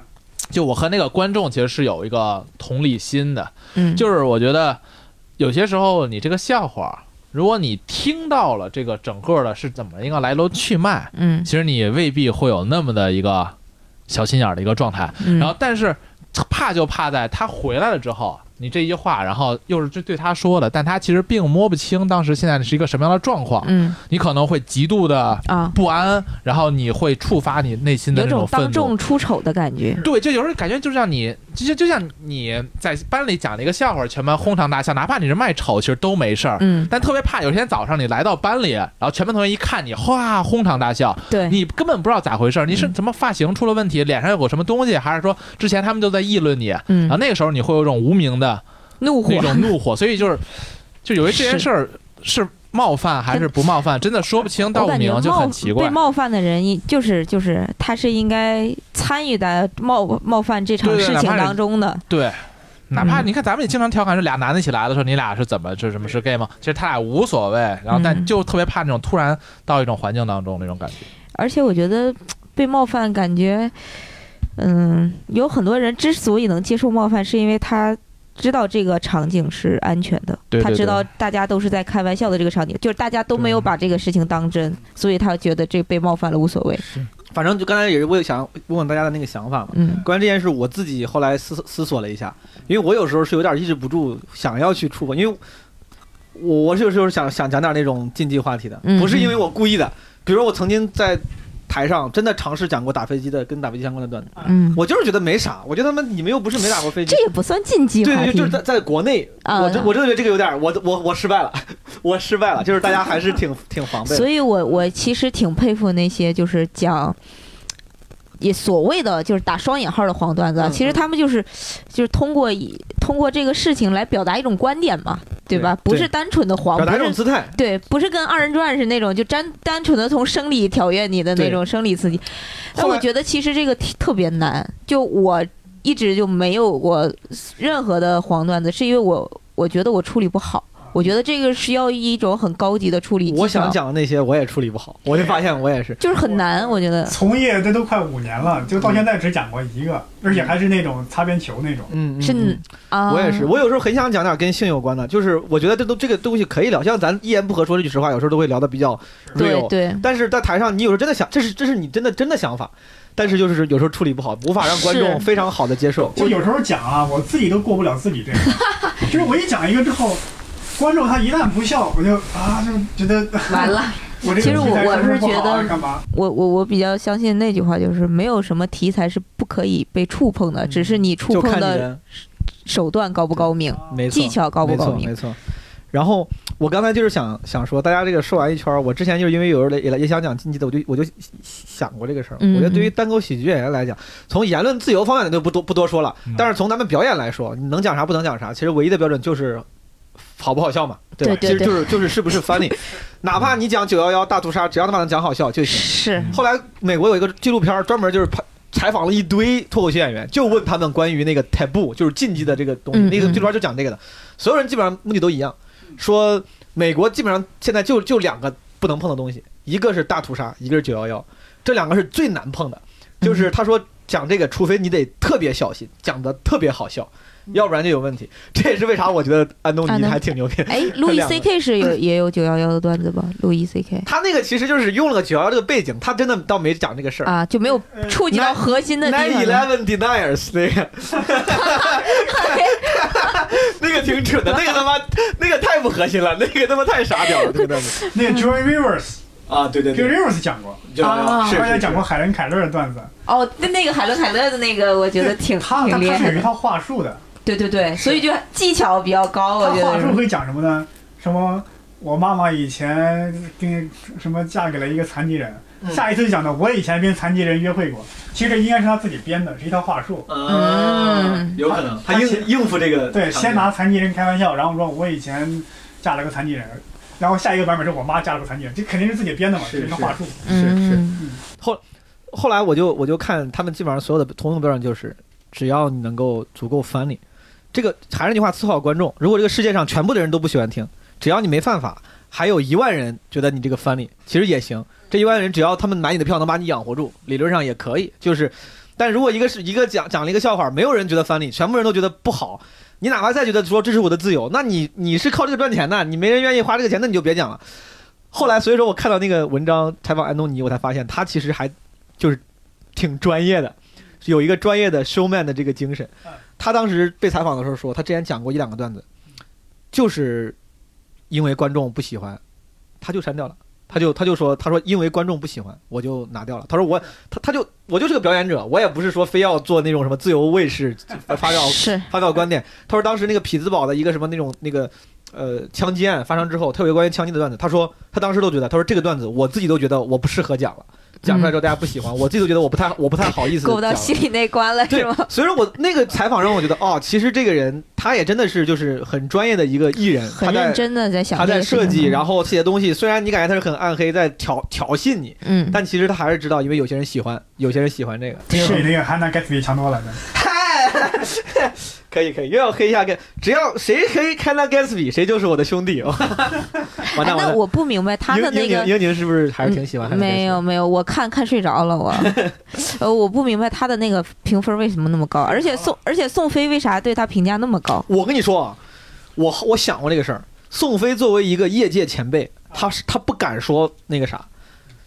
就我和那个观众其实是有一个同理心的，嗯，就是我觉得有些时候你这个笑话，如果你听到了这个整个的是怎么一个来龙去脉，嗯其实你未必会有那么的一个小心眼儿的一个状态。嗯，然后，但是怕就怕在他回来了之后，你这一句话，然后又是对对他说的，但他其实并摸不清当时现在是一个什么样的状况，嗯你可能会极度的啊，不安，然后你会触发你内心的那种那愤怒。当众出丑的感觉。对，就有时候感觉就像你，就就就像你在班里讲了一个笑话，全班哄堂大笑，哪怕你是卖丑，其实都没事儿。嗯，但特别怕有一天早上你来到班里，然后全班同学一看你，哗，哄堂大笑，对，你根本不知道咋回事儿，你是什么发型出了问题，脸上有个什么东西，还是说之前他们就在议论你，然嗯后，那个时候你会有一种无名的怒火那，种怒火，所以就是，就有一这件事儿是冒犯还是不冒犯，真的说不清道不明，就很奇怪被。冒犯的人，一就是就是他是应该参与在冒冒犯这场事情当中的。对，哪怕嗯你看咱们也经常调侃，是俩男的一起来的时候，你俩是怎么是什么是 gay 吗？其实他俩无所谓，然后但嗯就特别怕那种突然到一种环境当中那种感觉。而且我觉得被冒犯，感觉，嗯，有很多人之所以能接受冒犯，是因为他知道这个场景是安全的，对对他知道大家都是在开玩笑的这个场景，就是大家都没有把这个事情当真，所以他觉得这被冒犯了无所谓。反正就刚才也是为想问问大家的那个想法嘛。嗯关于这件事，我自己后来思思索了一下，因为我有时候是有点抑制不住想要去触碰，因为我我是有时候想想讲点那种禁忌话题的，嗯不是因为我故意的。比如说我曾经在台上真的尝试讲过打飞机的跟打飞机相关的段子，嗯，我就是觉得没啥。我觉得他们你们又不是没打过飞机这，也不算禁忌对对，就是在在国内，啊我真我真的觉得这个有点，我我我失败了，我失败了，就是大家还是挺挺防备。所以我我其实挺佩服那些就是讲。也所谓的就是打双引号的黄段子啊，嗯其实他们就是就是通过以通过这个事情来表达一种观点嘛，对吧？对不是单纯的黄，表达一不是种姿态，对，不是跟二人转是那种就单单纯的从生理挑阅你的那种生理刺激。但我觉得其实这个特别难，就我一直就没有过任何的黄段子，是因为我我觉得我处理不好。我觉得这个是要一种很高级的处理，我想讲的那些我也处理不好，我就发现我也是。就是很难，我觉得。从业这都快五年了，就到现在只讲过一个，而且还是那种擦边球那种。嗯，嗯是嗯啊，我也是，我有时候很想讲点跟性有关的，就是我觉得这都这个东西可以聊，像咱一言不合说这句实话，有时候都会聊的比较 real。对对，但是在台上，你有时候真的想，这是这是你真的真的想法，但是就是有时候处理不好，无法让观众非常好的接受。就有时候讲啊，我自己都过不了自己这个，就是我一讲一个之后，观众他一旦不笑，我就啊就觉得完了。我这其实我我是觉得？我我我比较相信那句话，就是没有什么题材是不可以被触碰的，只是你触碰的手段高不高明，没错技巧高不高明没错没。错。然后我刚才就是想想说，大家这个说完一圈儿，我之前就是因为有人也也想讲禁忌的，我就我就想过这个事儿。嗯我觉得对于单口喜剧演员来讲，从言论自由方面的就不多不多说了，嗯但是从咱们表演来说，你能讲啥不能讲啥，其实唯一的标准就是好不好笑嘛，对吧？对对其实就是就是是不是 funny，哪怕你讲九幺幺大屠杀，只要他妈能讲好笑就行。是，后来美国有一个纪录片，专门就是拍采访了一堆脱口秀演员，就问他们关于那个 taboo，就是禁忌的这个东西。嗯嗯那个纪录片就讲这个的，所有人基本上目的都一样，说美国基本上现在就就两个不能碰的东西，一个是大屠杀，一个是九幺幺，这两个是最难碰的。就是他说讲这个，除非你得特别小心，讲的特别好笑，要不然就有问题。这也是为啥我觉得安东尼还挺牛逼。哎，路易 C K 是有也有九幺幺的段子吧？路易 C K 他那个其实就是用了个九幺幺这个背景，他真的倒没讲这个事儿。啊，就没有呃触及到核心的地 Nine 方。Eleven deniers 那个，那个挺蠢的，那个他妈那个太不核心了，那个他妈太傻屌了，这个段子 那个 Joy Rivers，Joy 啊，对对对，Rivers 讲过，啊是是而且讲过海伦凯勒的段子，哦，那那个海伦凯勒的那个，我觉得挺他他挺厉害。他是有一套话术的，对对对，所以就技巧比较高，他我觉得是。话术会讲什么呢？什么我妈妈以前跟什么嫁给了一个残疾人，嗯下一次就讲的我以前跟残疾人约会过，其实这应该是他自己编的，是一套话术。嗯有可能他应应付这个对，先拿残疾人开玩笑，然后说我以前嫁了个残疾人，然后下一个版本是我妈嫁了个残疾人，这肯定是自己编的嘛，是这是话术。是是。嗯后来我就我就看他们基本上所有的通用标准就是，只要你能够足够 funny，这个还是那句话，伺候好观众。如果这个世界上全部的人都不喜欢听，只要你没犯法，还有一万人觉得你这个翻脸其实也行。这一万人只要他们买你的票能把你养活住，理论上也可以。就是，但如果一个是一个讲讲了一个笑话，没有人觉得翻脸全部人都觉得不好，你哪怕再觉得说这是我的自由，那你你是靠这个赚钱的，你没人愿意花这个钱，那你就别讲了。后来，所以说我看到那个文章采访安东尼，我才发现他其实还就是挺专业的，有一个专业的 showman 的这个精神。他当时被采访的时候说，他之前讲过一两个段子，就是因为观众不喜欢，他就删掉了。他就他就说，他说因为观众不喜欢，我就拿掉了。他说我他他就我就是个表演者，我也不是说非要做那种什么自由卫士 发表发表观点。他说当时那个匹兹堡的一个什么那种那个呃枪击案发生之后，他有一个关于枪击的段子。他说他当时都觉得，他说这个段子我自己都觉得我不适合讲了，讲出来之后大家不喜欢，我自己都觉得我不太我不太好意思过不到心里那关了对是吗？，所以说我那个采访让我觉得哦，其实这个人他也真的是就是很专业的一个艺人，他在很认真的在想他在设计，然后写东西，虽然你感觉他是很暗黑，在挑挑衅你，嗯，但其实他还是知道，因为有些人喜欢，有些人喜欢这个。这个比那个 Hannah Gatsby 强多了。可以可以，又要黑一下跟，只要谁黑开那 Gatsby，谁就是我的兄弟。完那我不明白他的那个英宁是不是还是挺喜欢？嗯没有，没有，我看看睡着了我，呃，我不明白他的那个评分为什么那么高，而且宋而且宋飞为啥对他评价那么高？我跟你说啊，我我想过这个事儿。宋飞作为一个业界前辈，他是他不敢说那个啥，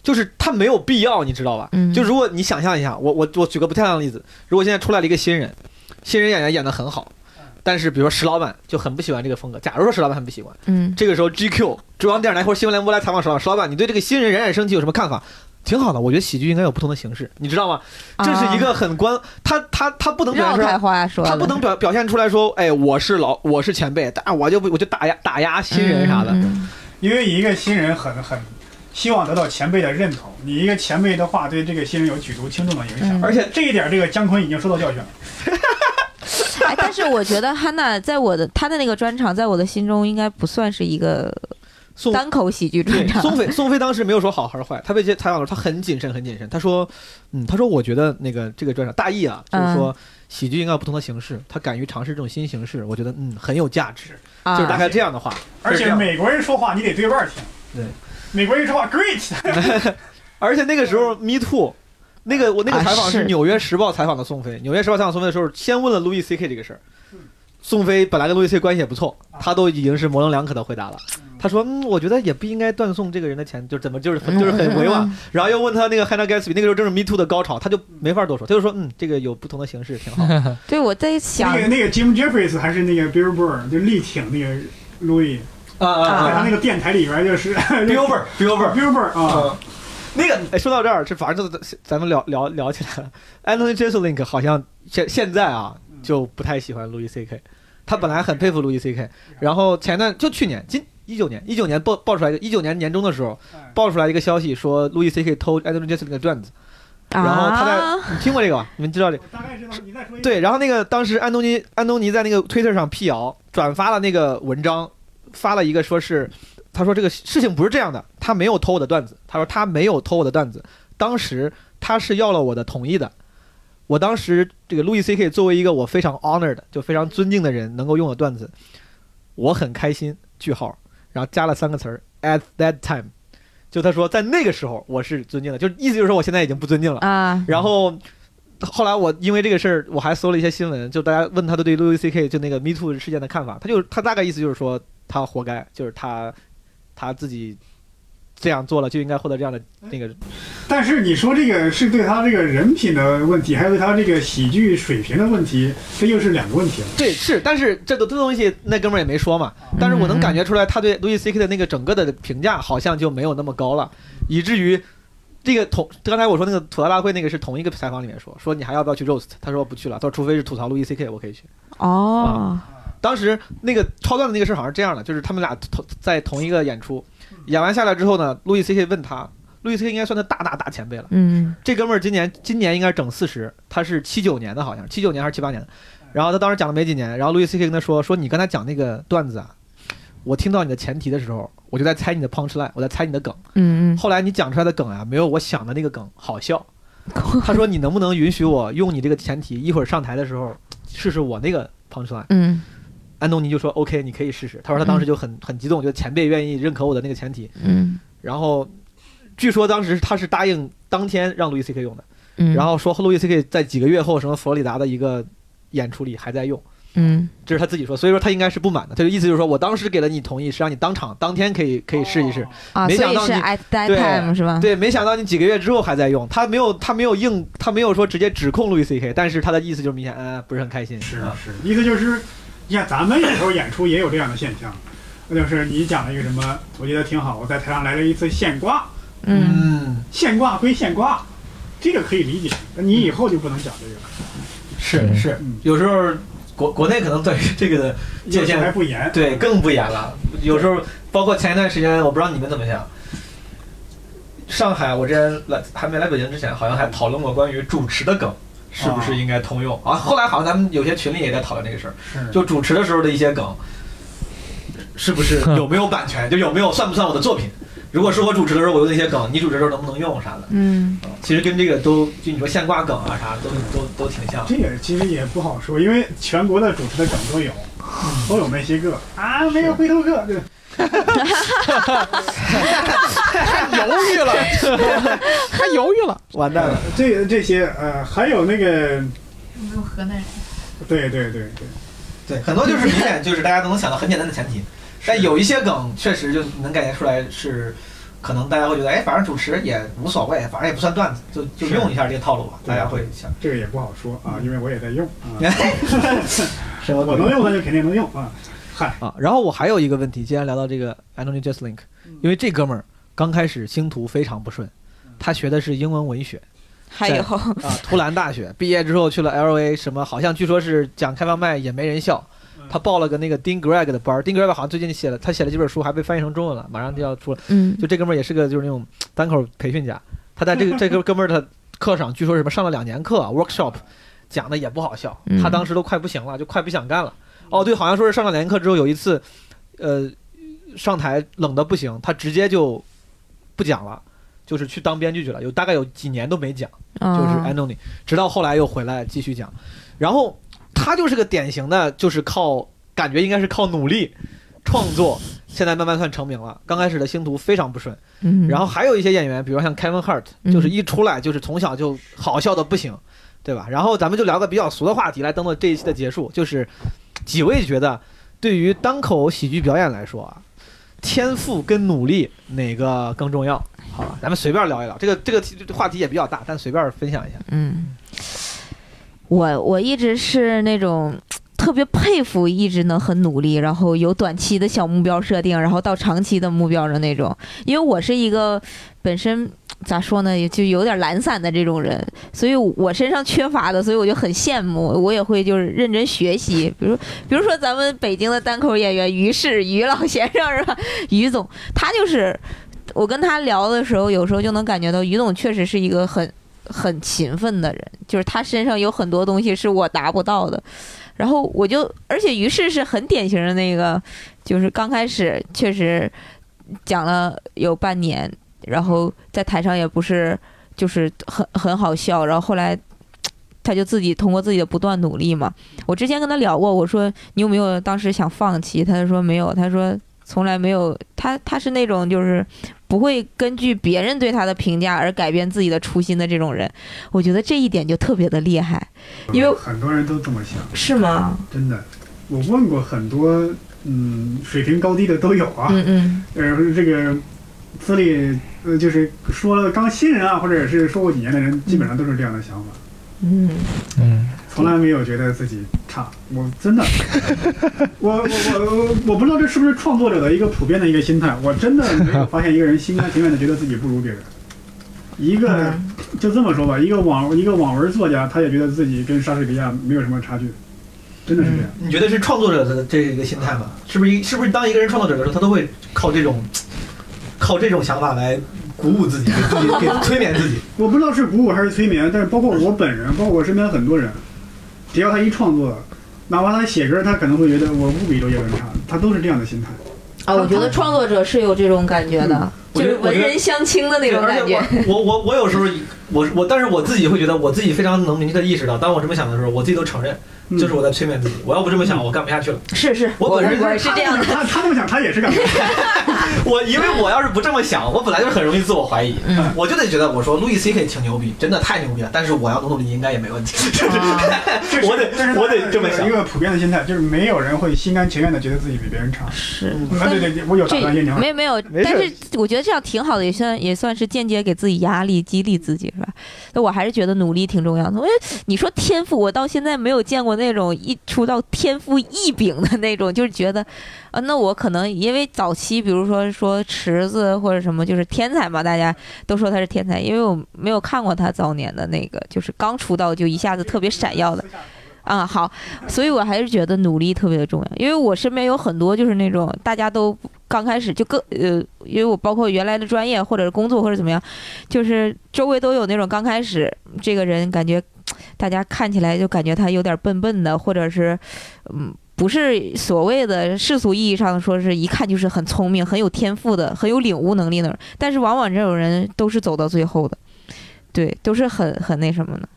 就是他没有必要，你知道吧？嗯就如果你想象一下，我我我举个不太亮的例子，如果现在出来了一个新人，新人演员演得很好，但是比如说石老板就很不喜欢这个风格。假如说石老板很不喜欢，嗯这个时候 GQ 中央电视台或者新闻联播来采访石老板，石老板你对这个新人冉冉升起有什么看法？挺好的，我觉得喜剧应该有不同的形式，你知道吗？这是一个很关，他他他不能表现出来绕开话说，他不能表表现出来说，哎，我是老我是前辈，但我就不我就打压打压新人啥的。嗯因为一个新人很很希望得到前辈的认同，你一个前辈的话对这个新人有举足轻重的影响，嗯而且这一点这个姜昆已经受到教训了。哎，但是我觉得汉娜在我的她的那个专场，在我的心中应该不算是一个单口喜剧专，场。宋飞，宋飞当时没有说好还是坏，他被接采访的时候，他很谨慎，很谨慎。他说，嗯，他说我觉得那个这个专场大意啊，就是说喜剧应该有不同的形式，他敢于尝试这种新形式，我觉得嗯很有价值，啊就是大概这样的话。而且美国人说话你得对腕儿听，对，美国人说话 great，而且那个时候 Me Too，那个我那个啊采访是是《纽约时报》采访的宋飞，《纽约时报》采访宋飞的时候，先问了路易 C K 这个事儿。宋飞本来跟路易 C K 关系也不错，他都已经是模棱两可的回答了。他说：“嗯，我觉得也不应该断送这个人的钱，就怎么就是就是很委婉。然后又问他那个 Hannah Gatsby，那个时候正是 Me Too 的高潮，他就没法多说，他就说：“嗯，这个有不同的形式，挺好。对，我在想那个那个 Jim Jeffries 还是那个 Bill Burr 就力挺那个路易，”啊啊在他那个电台里边就是 Bill Burr Bill Burr Bill Burr 啊，啊，那个哎，说到这儿，这反正就咱们聊聊聊起来了。Anthony Jeselnik 好像现现在啊就不太喜欢路易 C K，他本来很佩服路易 C K，然后前段就去年今一九年一九年爆爆出来一九年年中的时候爆出来一个消息说路易 C K 偷 Anthony Jeselnik 的段子，然后他在、啊你听过这个吧？你们知道这个？大概知道，你再说一遍。对，然后那个当时安东尼安东尼在那个推特上辟谣，转发了那个文章，发了一个说是，他说这个事情不是这样的，他没有偷我的段子，他说他没有偷我的段子，当时他是要了我的同意的，我当时这个路易 C K 作为一个我非常 honored 就非常尊敬的人能够用的段子，我很开心，句号，然后加了三个词儿 at that time，就他说在那个时候我是尊敬的，就意思就是说我现在已经不尊敬了。啊，然后后来我因为这个事儿，我还搜了一些新闻，就大家问他的对路易 C K 就那个 Me Too 事件的看法，他就他大概意思就是说他活该，就是他他自己这样做了就应该获得这样的那个但是你说这个是对他这个人品的问题，还有他这个喜剧水平的问题，这又是两个问题了。对是，但是这个这东西那哥们儿也没说嘛，但是我能感觉出来他对路易 C K 的那个整个的评价好像就没有那么高了，以至于。这个同刚才我说那个吐槽大会那个是同一个采访里面说说你还要不要去 roast？他说不去了，他说除非是吐槽路易 C K 我可以去。哦，当时那个超段的那个事儿好像是这样的，就是他们俩同在同一个演出，演完下来之后呢，路易 C K 问他，路易 C K 应该算他大大大前辈了。嗯这哥们儿今年今年应该是整四十，他是七九年的，好像七九年还是七八年的。然后他当时讲了没几年，然后路易 C K 跟他说说你刚才讲那个段子啊，我听到你的前提的时候，我就在猜你的 punch line，我在猜你的梗。嗯后来你讲出来的梗啊，没有我想的那个梗好笑。他说你能不能允许我用你这个前提，一会儿上台的时候试试我那个 punch line。嗯安东尼就说 OK，你可以试试。他说他当时就很很激动，觉得前辈愿意认可我的那个前提。嗯然后据说当时他是答应当天让路易 C K 用的，嗯，然后说路易 C K 在几个月后什么佛罗里达的一个演出里还在用，嗯这是他自己说，所以说他应该是不满的。他的意思就是说我当时给了你同意，是让你当场当天可以可以试一试。啊，所以是没想到你 at that 对 time 是吧？对，没想到你几个月之后还在用，他没有他没有硬他没有说直接指控路易 C K，但是他的意思就是明显呃不是很开心。是啊是，一个就是，你看咱们有时候演出也有这样的现象，那就是你讲了一个什么，我觉得挺好，我在台上来了一次现挂，嗯嗯，现挂归现挂，这个可以理解，那你以后就不能讲这个了，是是嗯，有时候国国内可能对于这个的界限还不严，对，更不严了。有时候包括前一段时间，我不知道你们怎么想。上海，我之前来还没来北京之前，好像还讨论过关于主持的梗是不是应该通用啊。后来好像咱们有些群里也在讨论这个事儿，就主持的时候的一些梗，是不是 有没有版权，就有没有算不算我的作品？如果是我主持的时候我用那些梗，你主持的时候能不能用啥的？嗯啊其实跟这个都就你说现挂梗啊啥都都都挺像。这也其实也不好说，因为全国的主持的梗都有，都有那些个啊，没有回头客，对，太犹豫了，太犹豫了。完蛋了，这这些呃，还有那个，没有河南人。对对对对，对，很多就是明显就是大家都能想到很简单的前提，但有一些梗确实就能感觉出来是，可能大家会觉得，哎，反正主持也无所谓，反正也不算段子，就就是用一下这个套路吧，对大家会想。这个也不好说啊，因为我也在用啊。生活我能用那就肯定能用啊。嗨，啊。然后我还有一个问题，既然聊到这个 Anthony Jeselnik，因为这哥们儿刚开始星途非常不顺，他学的是英文文学 还有啊，图兰大学毕业之后去了 LA，什么好像据说是讲开放麦也没人笑。他报了个那个 Dean Greg 的班儿，Dean Greg 好像最近写了，他写了几本书，还被翻译成中文了，马上就要出了。嗯就这哥们儿也是个就是那种单口培训家，他在这个 这个哥们儿的课上，据说什么上了两年课 workshop，讲的也不好笑，嗯他当时都快不行了，就快不想干了。哦，对，好像说是上了两年课之后，有一次，呃，上台冷的不行，他直接就不讲了。就是去当编剧去了，有大概有几年都没讲，就是啊 Anthony，直到后来又回来继续讲，然后他就是个典型的，就是靠感觉应该是靠努力创作，现在慢慢算成名了。刚开始的星途非常不顺，嗯，然后还有一些演员，比如像 Kevin Hart，嗯就是一出来就是从小就好笑的不行，对吧？然后咱们就聊个比较俗的话题来当做这一期的结束，就是几位觉得对于单口喜剧表演来说啊，天赋跟努力哪个更重要？好吧，咱们随便聊一聊，这个这个题这话题也比较大，但随便分享一下。嗯，我我一直是那种特别佩服，一直能很努力，然后有短期的小目标设定，然后到长期的目标的那种。因为我是一个本身咋说呢，也就有点懒散的这种人，所以我身上缺乏的，所以我就很羡慕，我也会就是认真学习。比如比如说咱们北京的单口演员于适于老先生是吧？于总，他就是我跟他聊的时候，有时候就能感觉到于总确实是一个很很勤奋的人，就是他身上有很多东西是我达不到的。然后我就，而且于适是很典型的那个，就是刚开始确实讲了有半年，然后在台上也不是就是很很好笑，然后后来。他就自己通过自己的不断努力嘛。我之前跟他聊过，我说你有没有当时想放弃？他就说没有，他说从来没有。他他是那种就是不会根据别人对他的评价而改变自己的初心的这种人。我觉得这一点就特别的厉害，因为很多人都这么想，是吗？真的。我问过很多，嗯，水平高低的都有啊。嗯嗯呃，这个资历，呃，就是说了刚新人啊，或者是说过几年的人，基本上都是这样的想法，嗯嗯，从来没有觉得自己差。我真的，我我我我不知道这是不是创作者的一个普遍的一个心态。我真的没有发现一个人心甘情愿的觉得自己不如别人。一个嗯就这么说吧，一个网一个网文作家，他也觉得自己跟莎士比亚没有什么差距，真的是这样。你觉得是创作者的这个心态吗？是不是一是不是当一个人创作者的时候，他都会靠这种靠这种想法来鼓舞自己，给自己给 催眠自己？我不知道是鼓舞还是催眠，但是包括我本人，包括我身边很多人，只要他一创作，哪怕他写歌，他可能会觉得我不比周杰伦差，他都是这样的心态。啊，我觉得创作者是有这种感觉的，就是文人相轻的那种感觉。而且我我我我有时候我我，但是我自己会觉得我自己非常能明确的意识到，当我这么想的时候，我自己都承认，嗯就是我在催眠自己。我要不这么想，我干不下去了。是是，我我本人我是这样的。他他这么想，他也是这样。我因为我要是不这么想，我本来就很容易自我怀疑，嗯我就得觉得我说路易 C K 挺牛逼，真的太牛逼了。但是我要努努力，应该也没问题。这是我得我得这么想一个普遍的心态，就是没有人会心甘情愿的觉得自己比别人差。是，啊，对对对，我有打断叶娘。没有没有，但是我觉得这样挺好的，也算也算是间接给自己压力，激励自己，是吧？那我还是觉得努力挺重要的。因为你说天赋，我到现在没有见过那种一出道天赋异禀的那种，就是觉得，啊，那我可能因为早期，比如说说池子或者什么，就是天才嘛，大家都说他是天才，因为我没有看过他早年的那个，就是刚出道就一下子特别闪耀的。啊、好，所以我还是觉得努力特别的重要，因为我身边有很多就是那种大家都刚开始就各呃，因为我包括原来的专业或者是工作或者怎么样，就是周围都有那种刚开始这个人感觉大家看起来就感觉他有点笨笨的，或者是嗯。不是所谓的世俗意义上说是一看就是很聪明、很有天赋的、很有领悟能力的，但是往往这种人都是走到最后的，对，都是很很那什么的。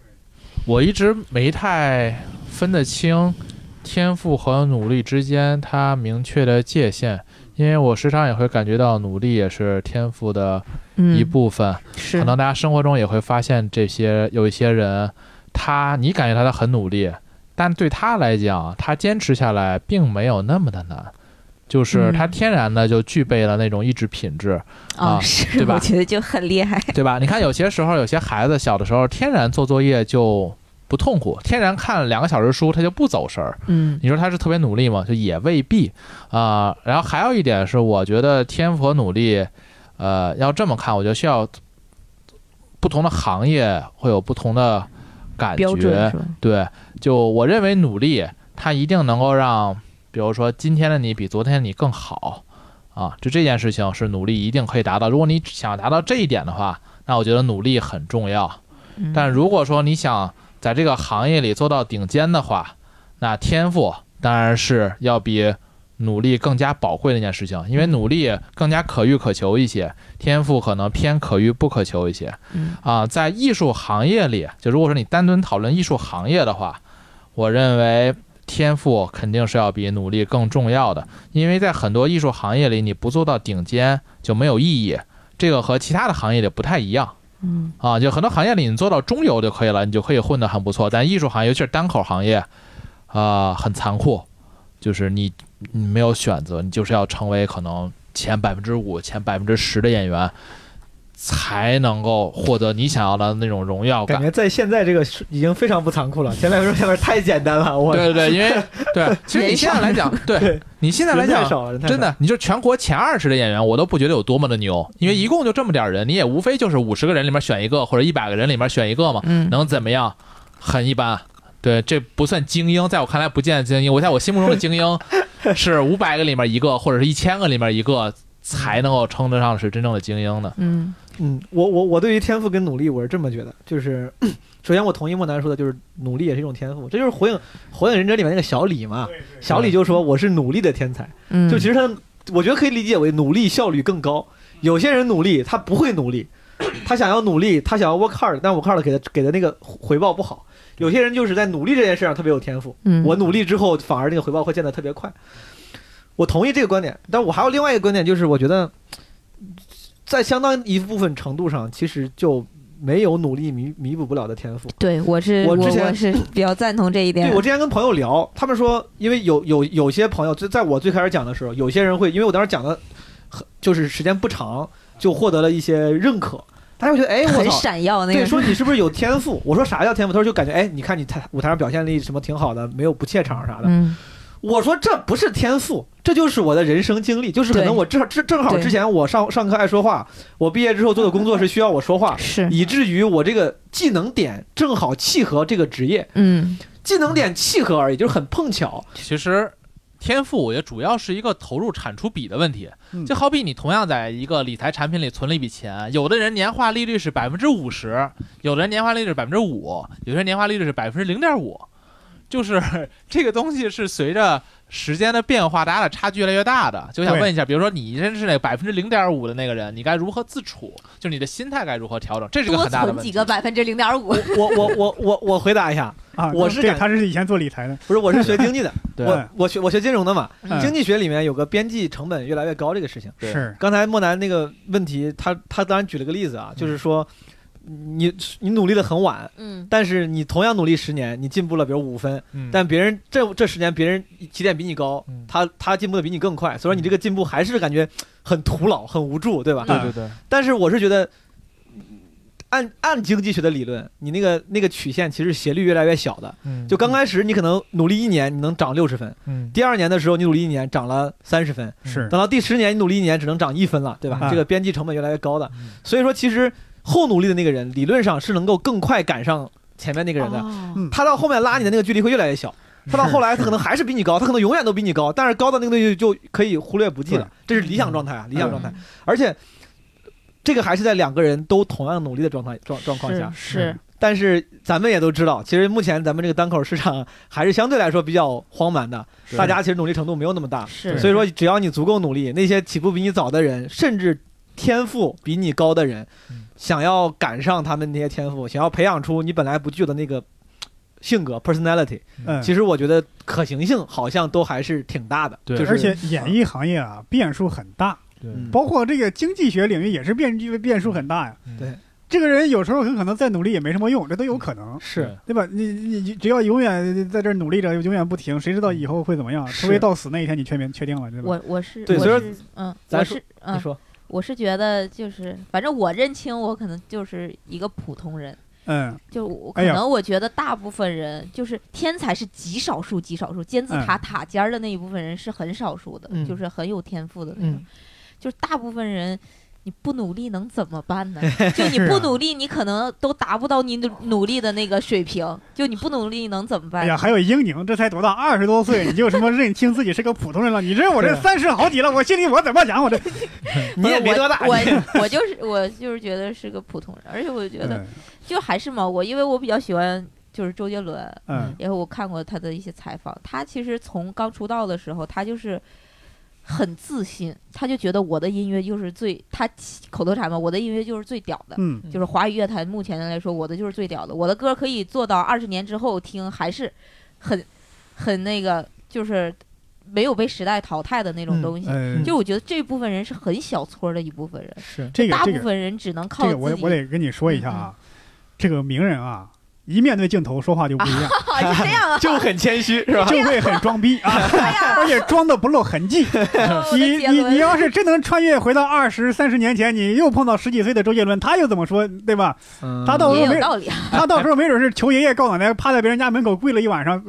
我一直没太分得清天赋和努力之间它明确的界限，因为我时常也会感觉到努力也是天赋的嗯，一部分。是可能大家生活中也会发现，这些有一些人，他你感觉他他很努力，但对他来讲，他坚持下来并没有那么的难，就是他嗯天然的就具备了那种意志品质，啊是，对吧我觉得就很厉害。对吧？你看有些时候，有些孩子小的时候天然做作业就不痛苦，天然看两个小时书他就不走神儿。嗯你说他是特别努力吗？就也未必啊、然后还有一点是，我觉得天赋和努力，呃，要这么看，我觉得需要不同的行业会有不同的感觉？对，就我认为努力，它一定能够让，比如说今天的你比昨天的你更好啊，就这件事情是努力一定可以达到。如果你想达到这一点的话，那我觉得努力很重要。嗯但如果说你想在这个行业里做到顶尖的话，那天赋当然是要比努力更加宝贵的一件事情，因为努力更加可遇可求一些，天赋可能偏可遇不可求一些。嗯啊，在艺术行业里，就如果说你单纯讨论艺术行业的话，我认为天赋肯定是要比努力更重要的，因为在很多艺术行业里，你不做到顶尖就没有意义。这个和其他的行业里不太一样嗯啊，就很多行业里你做到中游就可以了，你就可以混得很不错。但艺术行业，尤其是单口行业，啊、很残酷，就是你你没有选择，你就是要成为可能前百分之五、前百分之十的演员，才能够获得你想要的那种荣耀感。感觉在现在这个已经非常不残酷了，前两说前面太简单了，我对对对，因为对，其实你现在来讲，对对 你现在来讲，真的，你就全国前二十的演员，我都不觉得有多么的牛，因为一共就这么点儿人，你也无非就是五十个人里面选一个，或者一百个人里面选一个嘛，嗯能怎么样？很一般。对，这不算精英，在我看来不见精英。我在我心目中的精英 是五百个里面一个，或者是一千个里面一个，才能够称得上是真正的精英的。嗯嗯，我我我对于天赋跟努力，我是这么觉得，就是 首先我同意莫南说的，就是努力也是一种天赋，这就是火影火影忍者里面那个小李嘛，小李就说我是努力的天才，嗯，就其实他我觉得可以理解为努力效率更高。有些人努力他不会努力，他想要努力，他想要 work hard，但 work hard 给的给的那个回报不好。有些人就是在努力这件事上特别有天赋，嗯我努力之后反而那个回报会见得特别快。我同意这个观点，但我还有另外一个观点，就是我觉得在相当一部分程度上，其实就没有努力弥弥补不了的天赋。对我是我我之前我是比较赞同这一点对，我之前跟朋友聊，他们说，因为有有有些朋友，就在我最开始讲的时候，有些人会，因为我当时讲的很就是时间不长，就获得了一些认可，大家会觉得，哎，我很操。闪耀那对，说你 是不是有天赋？我说啥叫天赋？他说就感觉，哎，你看你台舞台上表现力什么挺好的，没有不怯场啥的。嗯我说这不是天赋，这就是我的人生经历，就是可能我正正正好之前我上上课爱说话，我毕业之后做的工作是需要我说话，是。以至于我这个技能点正好契合这个职业，嗯。技能点契合而已，就是很碰巧。其实天赋，我觉得主要是一个投入产出比的问题。嗯。就好比你同样在一个理财产品里存了一笔钱，有的人年化利率是百分之五十，有的人年化利率是百分之五，有些人年化利率是百分之零点五，就是 这个东西是随着时间的变化，大家的差距越来越大的。就想问一下，比如说你真是那百分之零点五的那个人，你该如何自处？就是你的心态该如何调整？这是个很大的问题存几个。百分之零点五，我我我我我回答一下，啊，我是感他是以前做理财的，不是我是学经济的，对我我学我学金融的嘛，嗯经济学里面有个边际成本越来越高这个事情。是刚才莫南那个问题，他他当然举了个例子啊，嗯就是说你你努力的很晚，嗯。但是你同样努力十年，你进步了比如五分，嗯，但别人这这十年别人起点比你高嗯，他他进步的比你更快，所以说你这个进步还是感觉很徒劳、很无助，对吧？对对对，但是我是觉得，按按经济学的理论，你那个那个曲线其实斜率越来越小的。嗯就刚开始你可能努力一年，你能涨六十分；嗯。第二年的时候你努力一年涨了三十分，是。等到第十年你努力一年只能涨一分了，对吧？嗯。这个边际成本越来越高的，嗯。所以说其实后努力的那个人理论上是能够更快赶上前面那个人的，他到后面拉你的那个距离会越来越小。他到后来，他可能还是比你高，他可能永远都比你高，但是高的那个东西就可以忽略不计了，这是理想状态啊，理想状态。而且，这个还是在两个人都同样努力的状态状状况下。是是。但是咱们也都知道，其实目前咱们这个单口市场还是相对来说比较荒蛮的，大家其实努力程度没有那么大。是，所以说，只要你足够努力，那些起步比你早的人，甚至天赋比你高的人嗯，想要赶上他们那些天赋，想要培养出你本来不具有的那个性格 personality，嗯，其实我觉得可行性好像都还是挺大的。对就是而且演艺行业啊变数很大，对。嗯。包括这个经济学领域也是变变数很大呀。嗯。对。这个人有时候很可能再努力也没什么用，这都有可能，是。对。吧？你你你只要永远在这儿努力着，永远不停，谁知道以后会怎么样？除非到死那一天你确定确定了，对吧？我我是对所以是嗯，咱是嗯你，说，我是觉得就是，反正我认清我可能就是一个普通人，嗯。就可能我觉得大部分人就是天才是极少数极少数，金字塔塔尖儿的那一部分人是很少数的，嗯。就是很有天赋的那种。嗯。就是大部分人，你不努力能怎么办呢？就你不努力，你可能都达不到你努努力的那个水平。就你不努力能怎么办？哎呀，还有英宁，这才多大，二十多岁，你就什么认清自己是个普通人了？你这我这三十好几了，我心里我怎么想？我这 你也没多大，我我我就是我就是觉得是个普通人，而且我觉得嗯就还是嘛，我因为我比较喜欢就是周杰伦，嗯然后我看过他的一些采访，他其实从刚出道的时候，他就是很自信，他就觉得我的音乐就是最，他口头禅嘛，我的音乐就是最屌的，嗯。就是华语乐坛目前来说，我的就是最屌的，我的歌可以做到二十年之后听还是很很那个，就是没有被时代淘汰的那种嗯东西。呃，就我觉得这部分人是很小撮的一部分人，是大部分人只能靠这个我自己。我得跟你说一下啊，这个名人啊，一面对镜头说话就不一样，啊，这样啊，就很谦虚是吧？就会很装逼啊，而且装的不露痕迹。你你你要是真能穿越回到二十三十年前，你又碰到十几岁的周杰伦，他又怎么说，对吧？嗯他到时候没道理啊，他到时候没准是求爷爷告奶奶，趴在别人家门口跪了一晚上，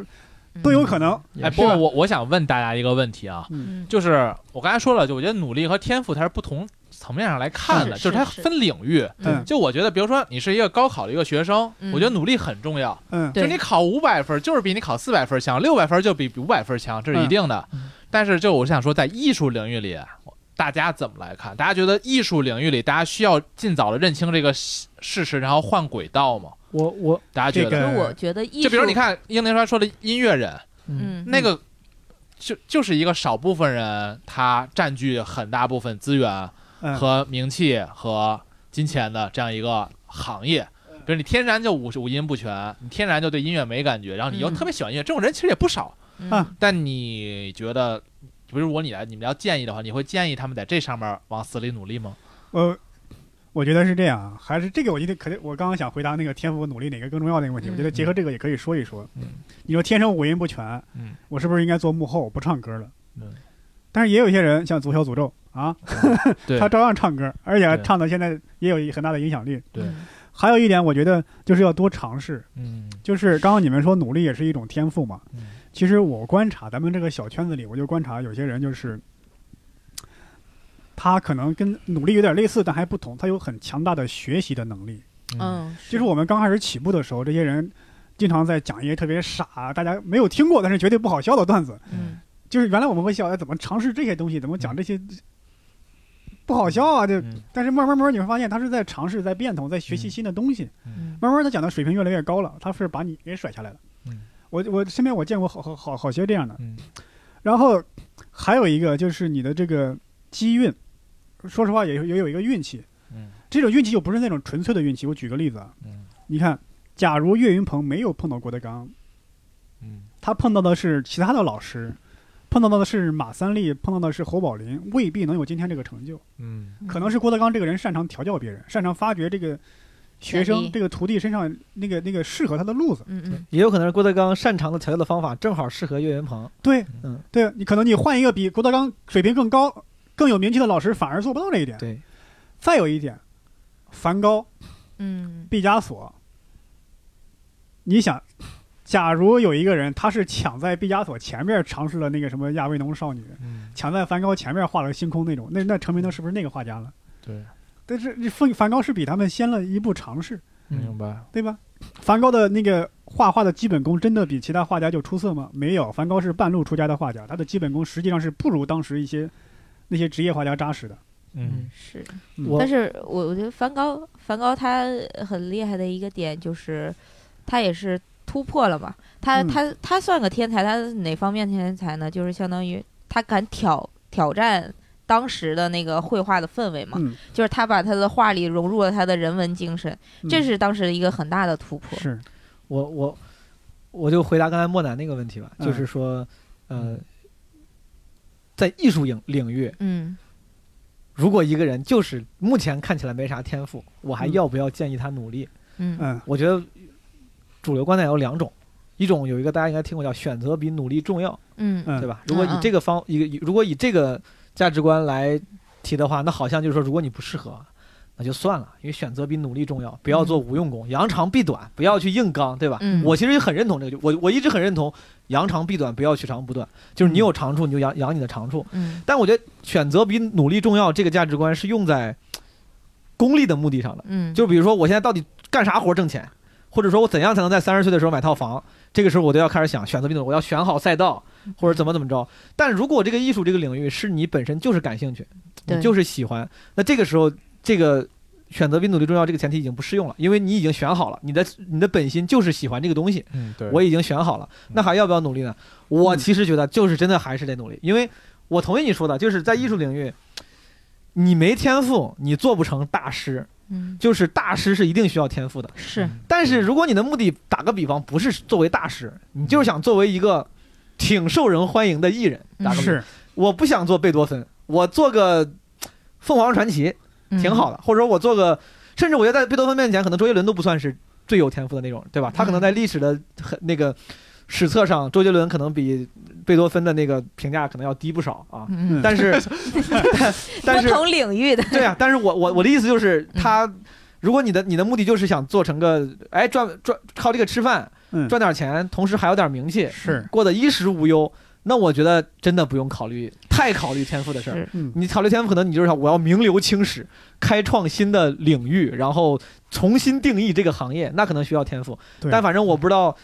都有可能。哎，不过我我想问大家一个问题啊，嗯。就是我刚才说了，就我觉得努力和天赋它是不同层面上来看的，是就是它分领域。嗯就我觉得，比如说你是一个高考的一个学生，嗯我觉得努力很重要。嗯，就你考五百分，就是比你考四百分强，六百分就比五百分强，这是一定的。嗯但是就我想说，在艺术领域里，大家怎么来看？大家觉得艺术领域里，大家需要尽早的认清这个事事实，然后换轨道吗？我我大家觉得？我觉得艺术，就比如你，看英林川说的音乐人，嗯嗯，那个就就是一个少部分人，他占据很大部分资源嗯和名气和金钱的这样一个行业。比如你天然就五五音不全，你天然就对音乐没感觉，然后你又嗯特别喜欢音乐，这种人其实也不少。嗯啊但你觉得，比如如果你来，你们要建议的话，你会建议他们在这上面往死里努力吗？呃我觉得是这样啊，还是这个，我觉得可能我刚刚想回答那个天赋和努力哪个更重要的一个问题，嗯我觉得结合这个也可以说一说。嗯你说天生五音不全，嗯我是不是应该做幕后不唱歌了？嗯但是也有一些人像足球诅咒啊，对。他照样唱歌，而且唱的现在也有很大的影响力。对，嗯。还有一点，我觉得就是要多尝试。嗯。就是刚刚你们说努力也是一种天赋嘛，嗯。其实我观察咱们这个小圈子里，我就观察有些人就是，他可能跟努力有点类似，但还不同，他有很强大的学习的能力。嗯，就是。我们刚开始起步的时候，这些人经常在讲一些特别傻、大家没有听过但是绝对不好笑的段子。嗯。就是原来我们会笑，哎，怎么尝试这些东西，怎么讲这些不好笑啊？就嗯但是慢慢慢慢你会发现，他是在尝试、在变通、在学习新的东西。嗯慢慢他讲的水平越来越高了，他是把你给甩下来了。嗯我我身边我见过好好好好些这样的。嗯然后还有一个就是你的这个机运，说实话也也有一个运气。嗯这种运气就不是那种纯粹的运气。我举个例子啊，嗯你看，假如岳云鹏没有碰到郭德纲，嗯他碰到的是其他的老师，碰到的是马三立，碰到的是侯宝林，未必能有今天这个成就。嗯可能是郭德纲这个人擅长调教别人，擅长发掘这个学生这个徒弟身上那个那个适合他的路子。嗯嗯也有可能是郭德纲擅长的调教的方法正好适合岳云鹏。对，嗯，对你可能你换一个比郭德纲水平更高、更有名气的老师，反而做不到这一点。对，再有一点，梵高、嗯毕加索，你想，假如有一个人他是抢在毕加索前面尝试了那个什么亚维农少女，嗯，抢在梵高前面画了星空那种，那那成名的是不是那个画家了？对，但是梵梵高是比他们先了一步尝试，明白。对吧？梵高的那个画画的基本功真的比其他画家就出色吗？没有，梵高是半路出家的画家，他的基本功实际上是不如当时一些那些职业画家扎实的。嗯是，嗯但是我我觉得梵高梵高他很厉害的一个点就是，他也是突破了嘛。他嗯他他算个天才，他哪方面天才呢？就是相当于他敢挑挑战当时的那个绘画的氛围嘛，嗯，就是他把他的画里融入了他的人文精神，嗯这是当时的一个很大的突破。是我我我就回答刚才莫南那个问题吧，嗯就是说，呃，在艺术领领域，嗯如果一个人就是目前看起来没啥天赋，我还嗯要不要建议他努力？嗯嗯我觉得主流观点有两种，一种有一个大家应该听过叫选择比努力重要，嗯。嗯，对吧？如果以嗯这个方一个以如果以这个价值观来提的话，那好像就是说，如果你不适合，那就算了，因为选择比努力重要，不要做无用功，扬长避短，不要去硬刚，对吧？嗯。我其实也很认同这个，我我一直很认同扬长避短，不要取长补短，就是你有长处你就扬扬你的长处。嗯。但我觉得选择比努力重要这个价值观是用在功利的目的上的，嗯，就比如说我现在到底干啥活挣钱，或者说我怎样才能在三十岁的时候买套房，这个时候我都要开始想选择比努力，我要选好赛道或者怎么怎么着。但如果这个艺术这个领域是你本身就是感兴趣，你就是喜欢，那这个时候这个。选择比努力重要，这个前提已经不适用了，因为你已经选好了，你的你的本心就是喜欢这个东西，嗯，对，我已经选好了，那还要不要努力呢？我其实觉得就是真的还是得努力，因为我同意你说的，就是在艺术领域，你没天赋，你做不成大师。嗯。就是大师是一定需要天赋的，是。但是如果你的目的，打个比方，不是作为大师，你就是想作为一个挺受人欢迎的艺人，打个比方，是。我不想做贝多芬，我做个凤凰传奇挺好的，的，或者说我做个，甚至我觉得在贝多芬面前，可能周杰伦都不算是最有天赋的那种，对吧？他可能在历史的很那个史册上，周杰伦可能比贝多芬的那个评价可能要低不少啊。嗯，但是 但是不同领域的，对啊，但是我我我的意思就是，他如果你的你的目的就是想做成个哎赚赚靠这个吃饭嗯赚点钱，同时还有点名气，是过得衣食无忧，那我觉得真的不用考虑太考虑天赋的事儿。嗯你考虑天赋，可能你就是想我要名留青史，开创新的领域，然后重新定义这个行业，那可能需要天赋。但反正我不知道，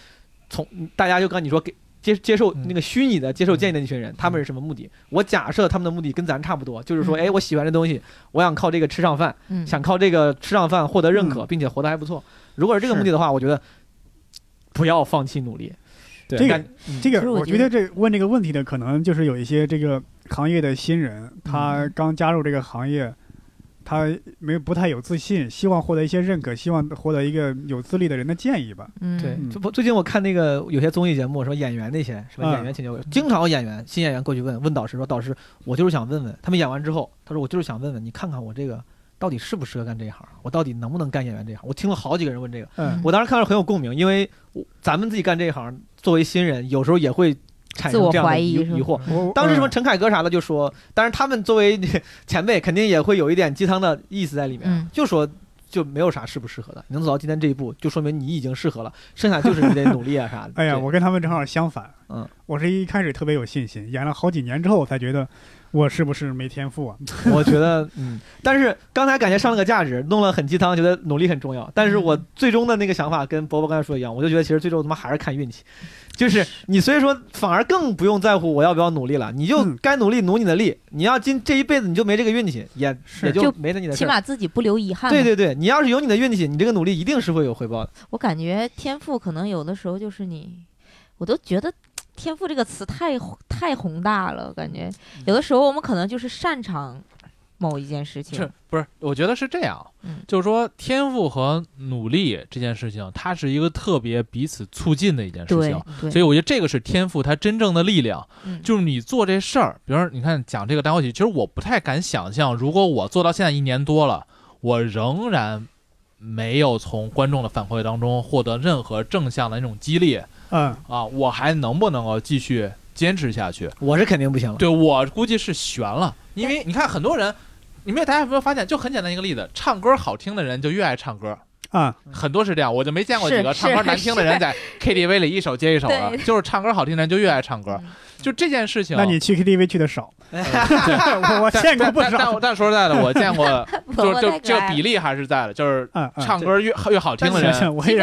从大家就刚你说给接接受嗯。那个虚拟的接受建议的那群人，他们是什么目的？我假设他们的目的跟咱差不多，就是说，嗯。哎，我喜欢这东西，我想靠这个吃上饭，嗯。想靠这个吃上饭获得认可，嗯。并且活得还不错。如果是这个目的的话，我觉得不要放弃努力。对，这个这个，我觉得这问这个问题的可能就是有一些这个行业的新人，他嗯。刚加入这个行业，他没不太有自信，希望获得一些认可，希望获得一个有资历的人的建议吧。嗯。对嗯，这不最近我看那个有些综艺节目，什么演员那些，什么嗯。演员请教，经常有演员新演员过去问问导师说，导师，我就是想问问。他们演完之后，他说我就是想问问你看看我这个到底适不适合干这一行，我到底能不能干演员这一行？我听了好几个人问这个，嗯。我当时看到很有共鸣，因为咱们自己干这一行，作为新人，有时候也会产自我生这样的怀疑疑疑惑。当时什么嗯陈凯歌啥的就说，但是他们作为前辈，肯定也会有一点鸡汤的意思在里面，嗯就说就没有啥适不适合的，能走到今天这一步，就说明你已经适合了，剩下就是你得努力啊啥的。哎呀，我跟他们正好相反。嗯，我是一开始特别有信心，演了好几年之后，我才觉得我是不是没天赋啊？我觉得嗯，但是刚才感觉上了个价值，弄了很鸡汤，觉得努力很重要。但是我最终的那个想法跟伯伯刚才说的一样，我就觉得其实最终他妈还是看运气，就是你所以说反而更不用在乎我要不要努力了，你就嗯该努力努你的力。你要今这一辈子你就没这个运气，也是也就就没了你的。起码自己不留遗憾。对，对对，你要是有你的运气，你这个努力一定是会有回报的。我感觉天赋可能有的时候就是你，我都觉得天赋这个词太太宏大了，感觉嗯有的时候我们可能就是擅长某一件事情。是不是？我觉得是这样，嗯就是说天赋和努力这件事情，它是一个特别彼此促进的一件事情。对，所以我觉得这个是天赋它真正的力量，嗯就是你做这事儿，比如说你看讲这个单口喜剧，其实我不太敢想象，如果我做到现在一年多了，我仍然没有从观众的反馈当中获得任何正向的那种激励嗯，啊，我还能不能够继续坚持下去？我是肯定不行了。对我估计是悬了，因为你看很多人，你们大家有没有发现，就很简单一个例子，唱歌好听的人就越爱唱歌。啊，很多是这样，我就没见过几个唱歌难听的人在 KTV 里一首接一首的，就是唱歌好听的人就越爱唱歌。嗯。就这件事情，那你去 KTV 去的少，我我见过不少但但但。但说实在的，我见过，就就这个比例，还是在的，就是唱歌越越好听的人，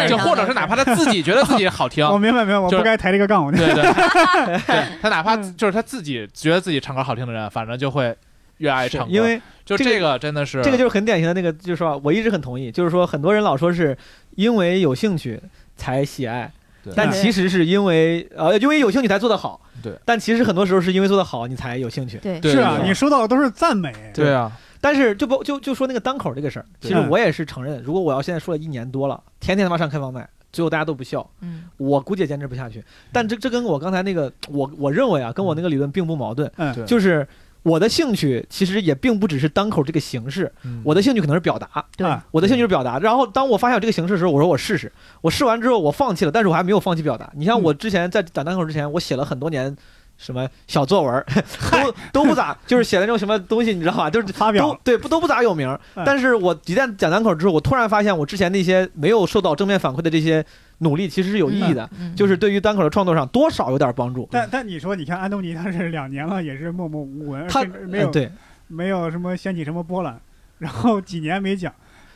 就或者是哪怕他自己觉得自己好听，我明白明白，我不该抬这个杠。我对对。对，他哪怕嗯。就是他自己觉得自己唱歌好听的人，反正就会越爱唱歌，因为这个就这个真的是这个就是很典型的那个，就是说我一直很同意，就是说很多人老说是因为有兴趣才喜爱，但其实是因为呃因为有兴趣才做得好。对，但其实很多时候是因为做得好你才有兴趣。对对是啊，你收到的都是赞美。对啊，但是就不就就说那个单口这个事儿，其实嗯我也是承认，如果我要现在说了一年多了，天天他妈上开放麦，最后大家都不笑，嗯我估计也坚持不下去。但这这跟我刚才那个我我认为啊，跟我那个理论并不矛盾，嗯，对就是我的兴趣其实也并不只是单口这个形式，嗯我的兴趣可能是表达，对吧我的兴趣是表达。然后当我发现有这个形式的时候，我说我试试。我试完之后我放弃了，但是我还没有放弃表达。你像我之前在讲单口之前，我写了很多年什么小作文儿，都都不咋，就是写的那种什么东西，你知道吧？就是发表都对不都不咋有名但是我一旦讲单口之后，我突然发现我之前那些没有受到正面反馈的这些努力，其实是有意义的，嗯就是对于单口的创作上多少有点帮助。但但你说，你看安东尼，他是两年了，也是默默无闻，他没有、呃对没有什么掀起什么波澜，然后几年没讲，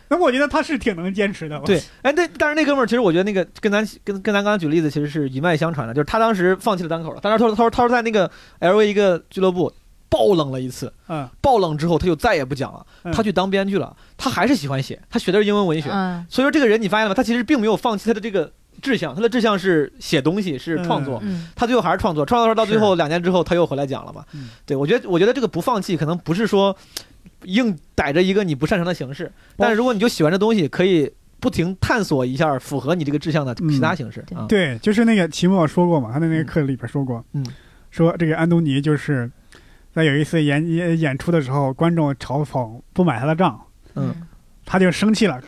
那我觉得他是挺能坚持的。对，哎，那但是那哥们儿，其实我觉得那个跟咱跟跟咱刚刚举例子，其实是一脉相传的，就是他当时放弃了单口了，但是他说他说他说在那个 L A 一个俱乐部爆冷了一次，嗯，爆冷之后他就再也不讲了，嗯。他去当编剧了，他还是喜欢写，他学的是英文文学，嗯。所以说这个人你发现了吗？他其实并没有放弃他的这个志向，他的志向是写东西，是创作。嗯。他最后还是创作，创作到到最后两年之后，他又回来讲了嘛。嗯。对我觉得，我觉得这个不放弃，可能不是说硬逮着一个你不擅长的形式，但是如果你就喜欢这东西，可以不停探索一下符合你这个志向的其他形式。对，就是那个齐墨说过嘛，他在那个课里边说过，嗯，说这个安东尼就是在有一次演演演出的时候，观众嘲讽不买他的账，嗯，他就生气了。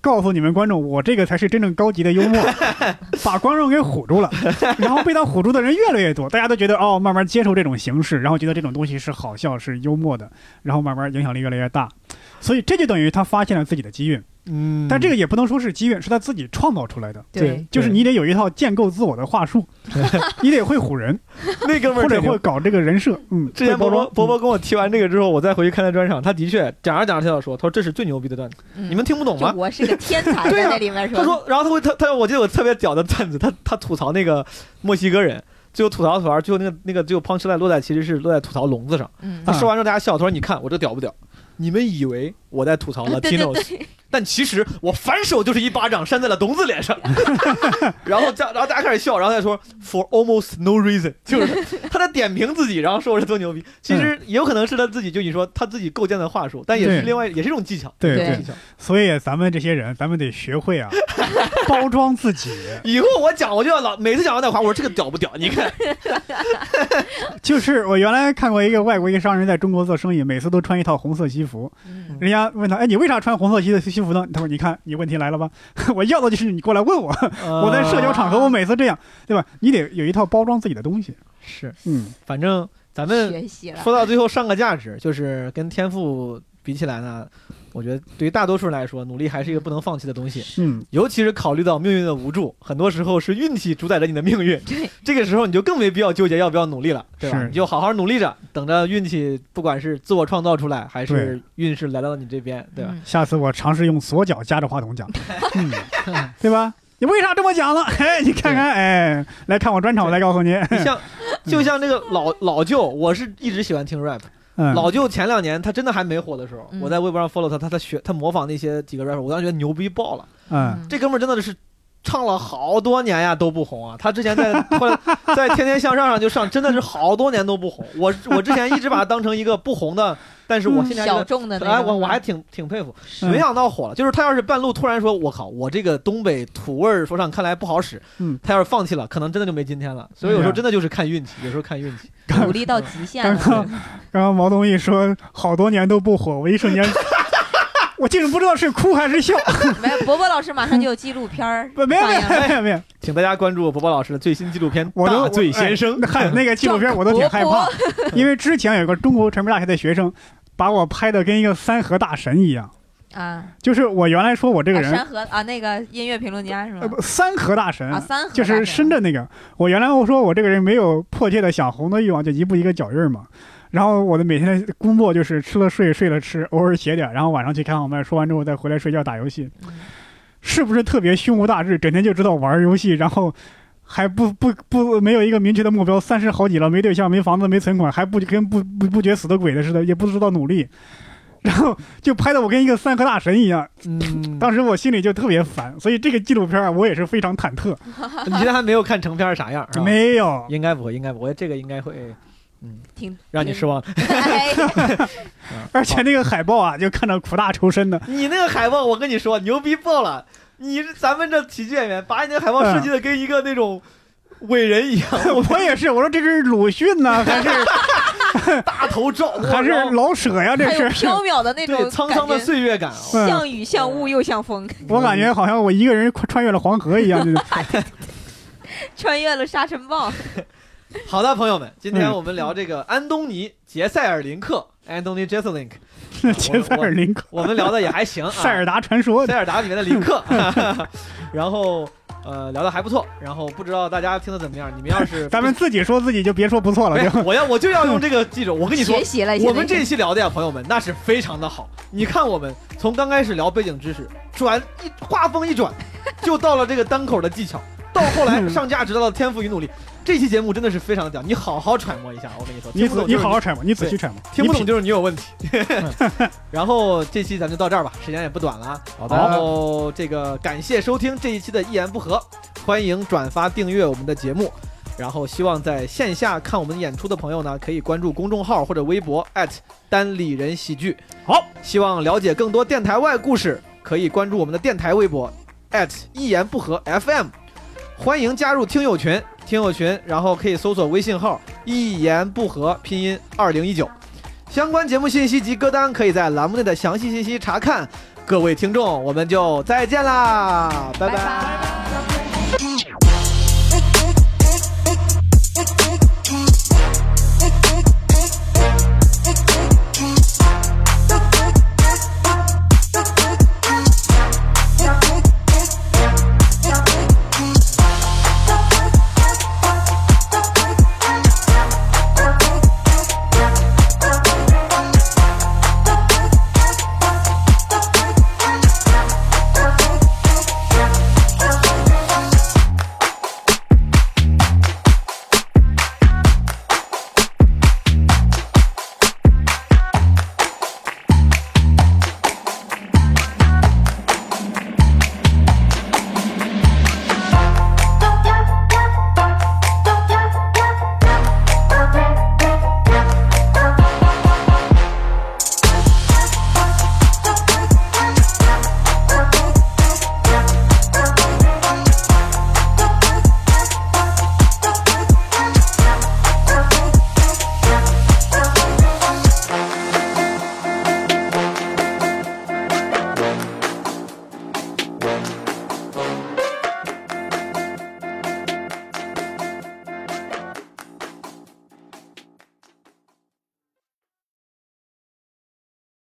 告诉你们观众，我这个才是真正高级的幽默，把观众给唬住了，然后被他唬住的人越来越多，大家都觉得哦，慢慢接受这种形式，然后觉得这种东西是好笑、是幽默的，然后慢慢影响力越来越大，所以这就等于他发现了自己的机遇，嗯，但这个也不能说是机缘，是他自己创造出来的，对，就是你得有一套建构自我的话术，你得会唬人，那哥们儿这个。或者会搞这个人设，嗯，之前会包装，博博博博跟我提完这个之后，我再回去看他专场，他的确讲着讲着他要说，他说这是最牛逼的段子，嗯。你们听不懂吗？我是个天才对啊在那里面说。他说，然后他会他他我记得我特别屌的段子，他他吐槽那个墨西哥人，最后吐槽吐槽，最后那个那个最后 punch line 落在其实是落在吐槽笼子上。嗯。他说完之后大家笑，他说你看我这屌不屌？你们以为我在吐槽对对 Latinos，但其实我反手就是一巴掌扇在了董子脸上，然后大然后大家开始笑，然后再说 for almost no reason，就是 他在点评自己，然后说我是多牛逼。其实也有可能是他自己，就你说他自己构建的话术，但也是另外也是一种技巧。对对对技，巧。所以咱们这些人，咱们得学会啊，包装自己。以后我讲我就要老每次讲完那话，我说这个屌不屌？你看，就是我原来看过一个外国一个商人在中国做生意，每次都穿一套红色西服。嗯人家问他，哎，你为啥穿红色西的西服呢？他说，你看，你问题来了吧？我要的就是你过来问我。我在社交场合，我每次这样，对吧？你得有一套包装自己的东西。是，嗯，反正咱们说到最后上个价值，就是跟天赋比起来呢，我觉得对于大多数人来说，努力还是一个不能放弃的东西。嗯，尤其是考虑到命运的无助，很多时候是运气主宰着你的命运。对，这个时候你就更没必要纠结要不要努力了，对吧？你就好好努力着，等着运气，不管是自我创造出来，还是运势来到你这边，对吧？嗯下次我尝试用左脚夹着话筒讲，嗯，对吧？你为啥这么讲呢？哎，你看看，哎，来看我专场，我再告诉你。你像，就像这个老老舅，我是一直喜欢听 rap。嗯，老舅前两年他真的还没火的时候，嗯。我在微博上 follow 他，他他学他模仿那些几个 rapper，我当时觉得牛逼爆了。嗯，这哥们儿真的是唱了好多年呀都不红啊！他之前在 后来在《天天向上》上就上，真的是好多年都不红。我我之前一直把他当成一个不红的，但是我现在觉小。众的那哎，我我还挺挺佩服，嗯没想到火了。就是他要是半路突然说，我靠，我这个东北土味说唱看来不好使，嗯他要是放弃了，可能真的就没今天了。所以有时候嗯真的就是看运气，有时候看运气。努力到极限刚了。刚刚刚毛东一说好多年都不火，我一瞬间，我竟然不知道是哭还是笑。没有，伯伯老师马上就有纪录片儿 不，没有没有。没有没有，请大家关注博博老师的最新纪录片《我都大醉先生》哎嗨，那个纪录片我都挺害怕，因为之前有个中国传媒大学的学生把我拍的跟一个三河大神一样。啊，就是我原来说我这个人，啊山河啊，那个音乐评论家是吗呃？不，三河大神啊，三河就是深圳那个。我原来我说我这个人没有迫切的想红的欲望，就一步一个脚印儿嘛。然后我的每天的工作就是吃了睡，睡了吃，偶尔写点，然后晚上去开好麦，说完之后再回来睡觉打游戏，嗯是不是特别胸无大志，整天就知道玩游戏，然后还不不不没有一个明确的目标，三十好几了，没对象，没房子，没存款，还不跟不不不觉死的鬼的似的，也不知道努力。然后就拍的我跟一个三河大神一样，嗯，当时我心里就特别烦，所以这个纪录片啊，我也是非常忐忑。你现在还没有看成片啥样？没有，应该不会，应该不会，这个应该会，嗯，挺让你失。望。哎 而且那个海报啊，就看着苦大仇深的。你那个海报，我跟你说，牛逼爆了！你是咱们这喜剧演员，把你那海报设计的跟一个那种伟人一样，我也是，我说这是鲁迅呢，还是大头照，还是老舍呀？这是，飘渺的那种沧桑的岁月感。嗯像雨像雾又像风，我感觉好像我一个人穿越了黄河一样。就是穿越了沙尘暴。好的，朋友们，今天嗯我们聊这个安东尼·杰塞尔林克 （Anthony Jeselnik），杰塞尔林克，我们聊的也还行啊。塞尔达传说塞尔达里面的林克，然后呃聊的还不错，然后不知道大家听的怎么样？你们要是咱们自己说自己就别说不错了，就，我要我就要用这个记住，我跟你说学，习了一下。我们这一期聊的呀，朋友们，那是非常的好。你看，我们从刚开始聊背景知识，转一画风一转，就到了这个单口的技巧，到后来上价值到了天赋与努力。这期节目真的是非常的屌，你好好揣摩一下，我跟你说，听不懂就是你好好揣摩，你仔细揣摩，听不懂就是你有问题。然后这期咱就到这儿吧，时间也不短了啊。好然，后这个感谢收听这一期的一言不合，欢迎转发订阅我们的节目。然后希望在线下看我们演出的朋友呢，可以关注公众号或者微博单立人喜剧。好，希望了解更多电台外故事，可以关注我们的电台微博一言不合 FM。欢迎加入听友群，听友群，然后可以搜索微信号一言不合拼音二零一九。相关节目信息及歌单可以在栏目内的详细信息查看。各位听众，我们就再见啦，拜拜拜